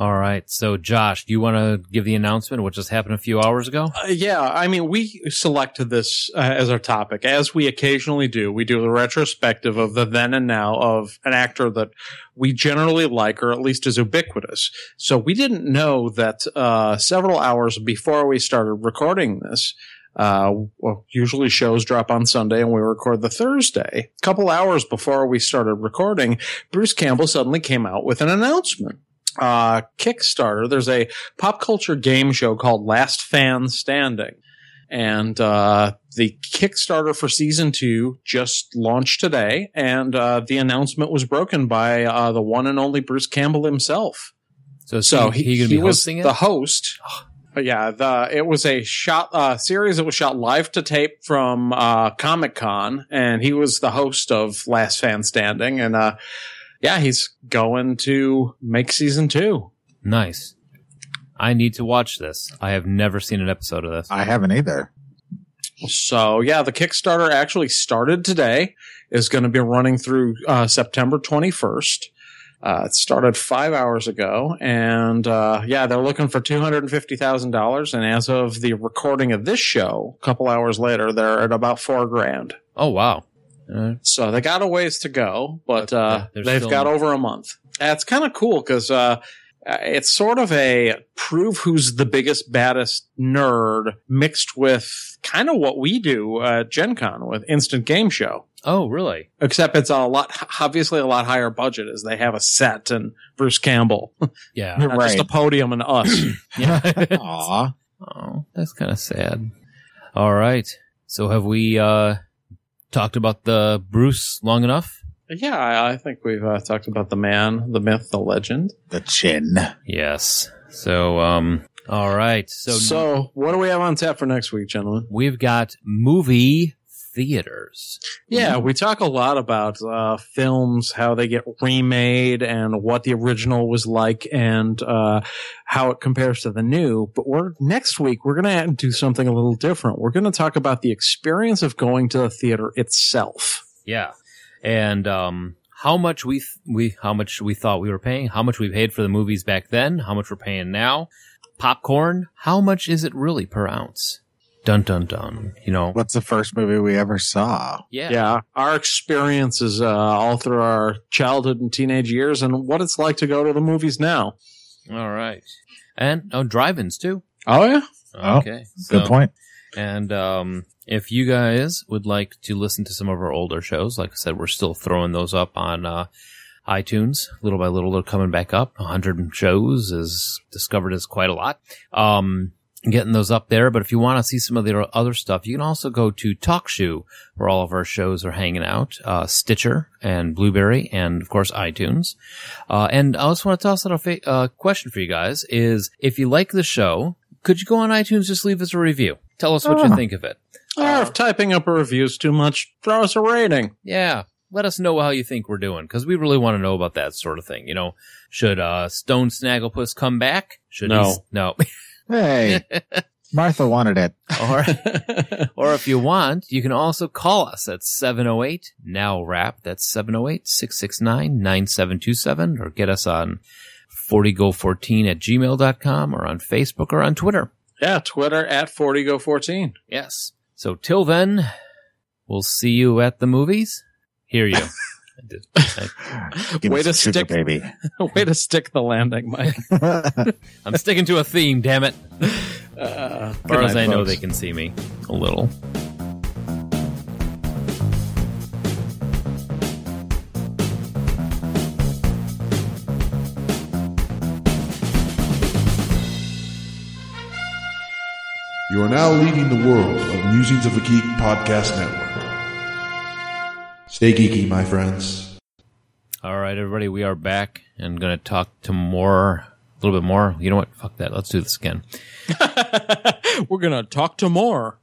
All right. So, Josh, do you want to give the announcement? What just happened a few hours ago? Uh, yeah, I mean, we selected this uh, as our topic, as we occasionally do. We do a retrospective of the then and now of an actor that we generally like, or at least is ubiquitous. So we didn't know that uh, several hours before we started recording this, Uh, well, usually shows drop on Sunday and we record the Thursday. A couple hours before we started recording, Bruce Campbell suddenly came out with an announcement. Uh, Kickstarter, there's a pop culture game show called Last Fan Standing. And, uh, the Kickstarter for season two just launched today and, uh, the announcement was broken by, uh, the one and only Bruce Campbell himself. So, So he, he, he gonna he be was it? the host. But yeah, the it was a shot uh, series that was shot live to tape from uh, Comic Con, and he was the host of Last Fan Standing, and uh, yeah, he's going to make season two. nice. I need to watch this. I have never seen an episode of this. I haven't either. So yeah, the Kickstarter actually started today. Is going to be running through uh, September twenty first. Uh, it started five hours ago, and uh, yeah, they're looking for two hundred and fifty thousand dollars. And as of the recording of this show, a couple hours later, they're at about four grand. Oh wow. Uh, So they got a ways to go, but uh, they're they've still- got over a month. That's kind of cool because uh, uh, it's sort of a prove who's the biggest, baddest nerd mixed with kind of what we do at Gen Con with Instant Game Show. oh really? Except it's a lot, obviously a lot higher budget as they have a set and Bruce Campbell, Yeah. not just Right. a podium and us. yeah. Aw. oh, that's kind of sad. All right. So have we uh talked about the Bruce long enough? yeah, I, I think we've uh, talked about the man, the myth, the legend. The chin. Yes. So um all right. So, So, what do we have on tap for next week, gentlemen? we've got movie theaters. Yeah, we talk a lot about uh, films, how they get remade, and what the original was like, and uh, how it compares to the new. But we're next week we're going to do something a little different. We're going to talk about the experience of going to the theater itself. Yeah. And um how much we th- we how much we thought we were paying, how much we paid for the movies back then, how much we're paying now. Popcorn, how much is it really per ounce? Dun dun dun. You know. What's the first movie we ever saw? Yeah. Yeah, our experiences uh, all through our childhood and teenage years, and what it's like to go to the movies now. All right. And oh drive-ins too. Oh yeah, Oh, Okay. Good So- point. And um, if you guys would like to listen to some of our older shows, like I said, we're still throwing those up on uh, iTunes. Little by little, they're coming back up. 100 shows is discovered as quite a lot. Um, getting those up there. But if you want to see some of the other stuff, you can also go to TalkShoe, where all of our shows are hanging out. Uh, Stitcher and Blubrry, and of course iTunes. Uh, and I also want to toss out a fa- uh, question for you guys: is if you like the show, could you go on iTunes just leave us a review? Tell us what you Ah. think of it. or if typing up a review is too much, throw us a rating. Yeah. Let us know how you think we're doing because we really want to know about that sort of thing. You know, should uh, Stone Snagglepuss come back? Should No. he, no. Hey, Martha wanted it. or or if you want, you can also call us at 708 now rap. That's 708 669 9727 or get us on 40go14 at gmail.com or on Facebook or on Twitter. yeah, Twitter at 40go14. Yes. So till then, we'll see you at the movies. Hear you. I did. I, Way to sugar, stick- baby. Way to stick the landing, Mike. I'm sticking to a theme, damn it. Uh, As far as I know, they can see me a little. You are now leading the world of Musings of a Geek podcast network. Stay geeky, my friends. All right, everybody, we are back and going to talk to more, a little bit more. You know what? Fuck that. Let's do this again. We're gonna talk to more.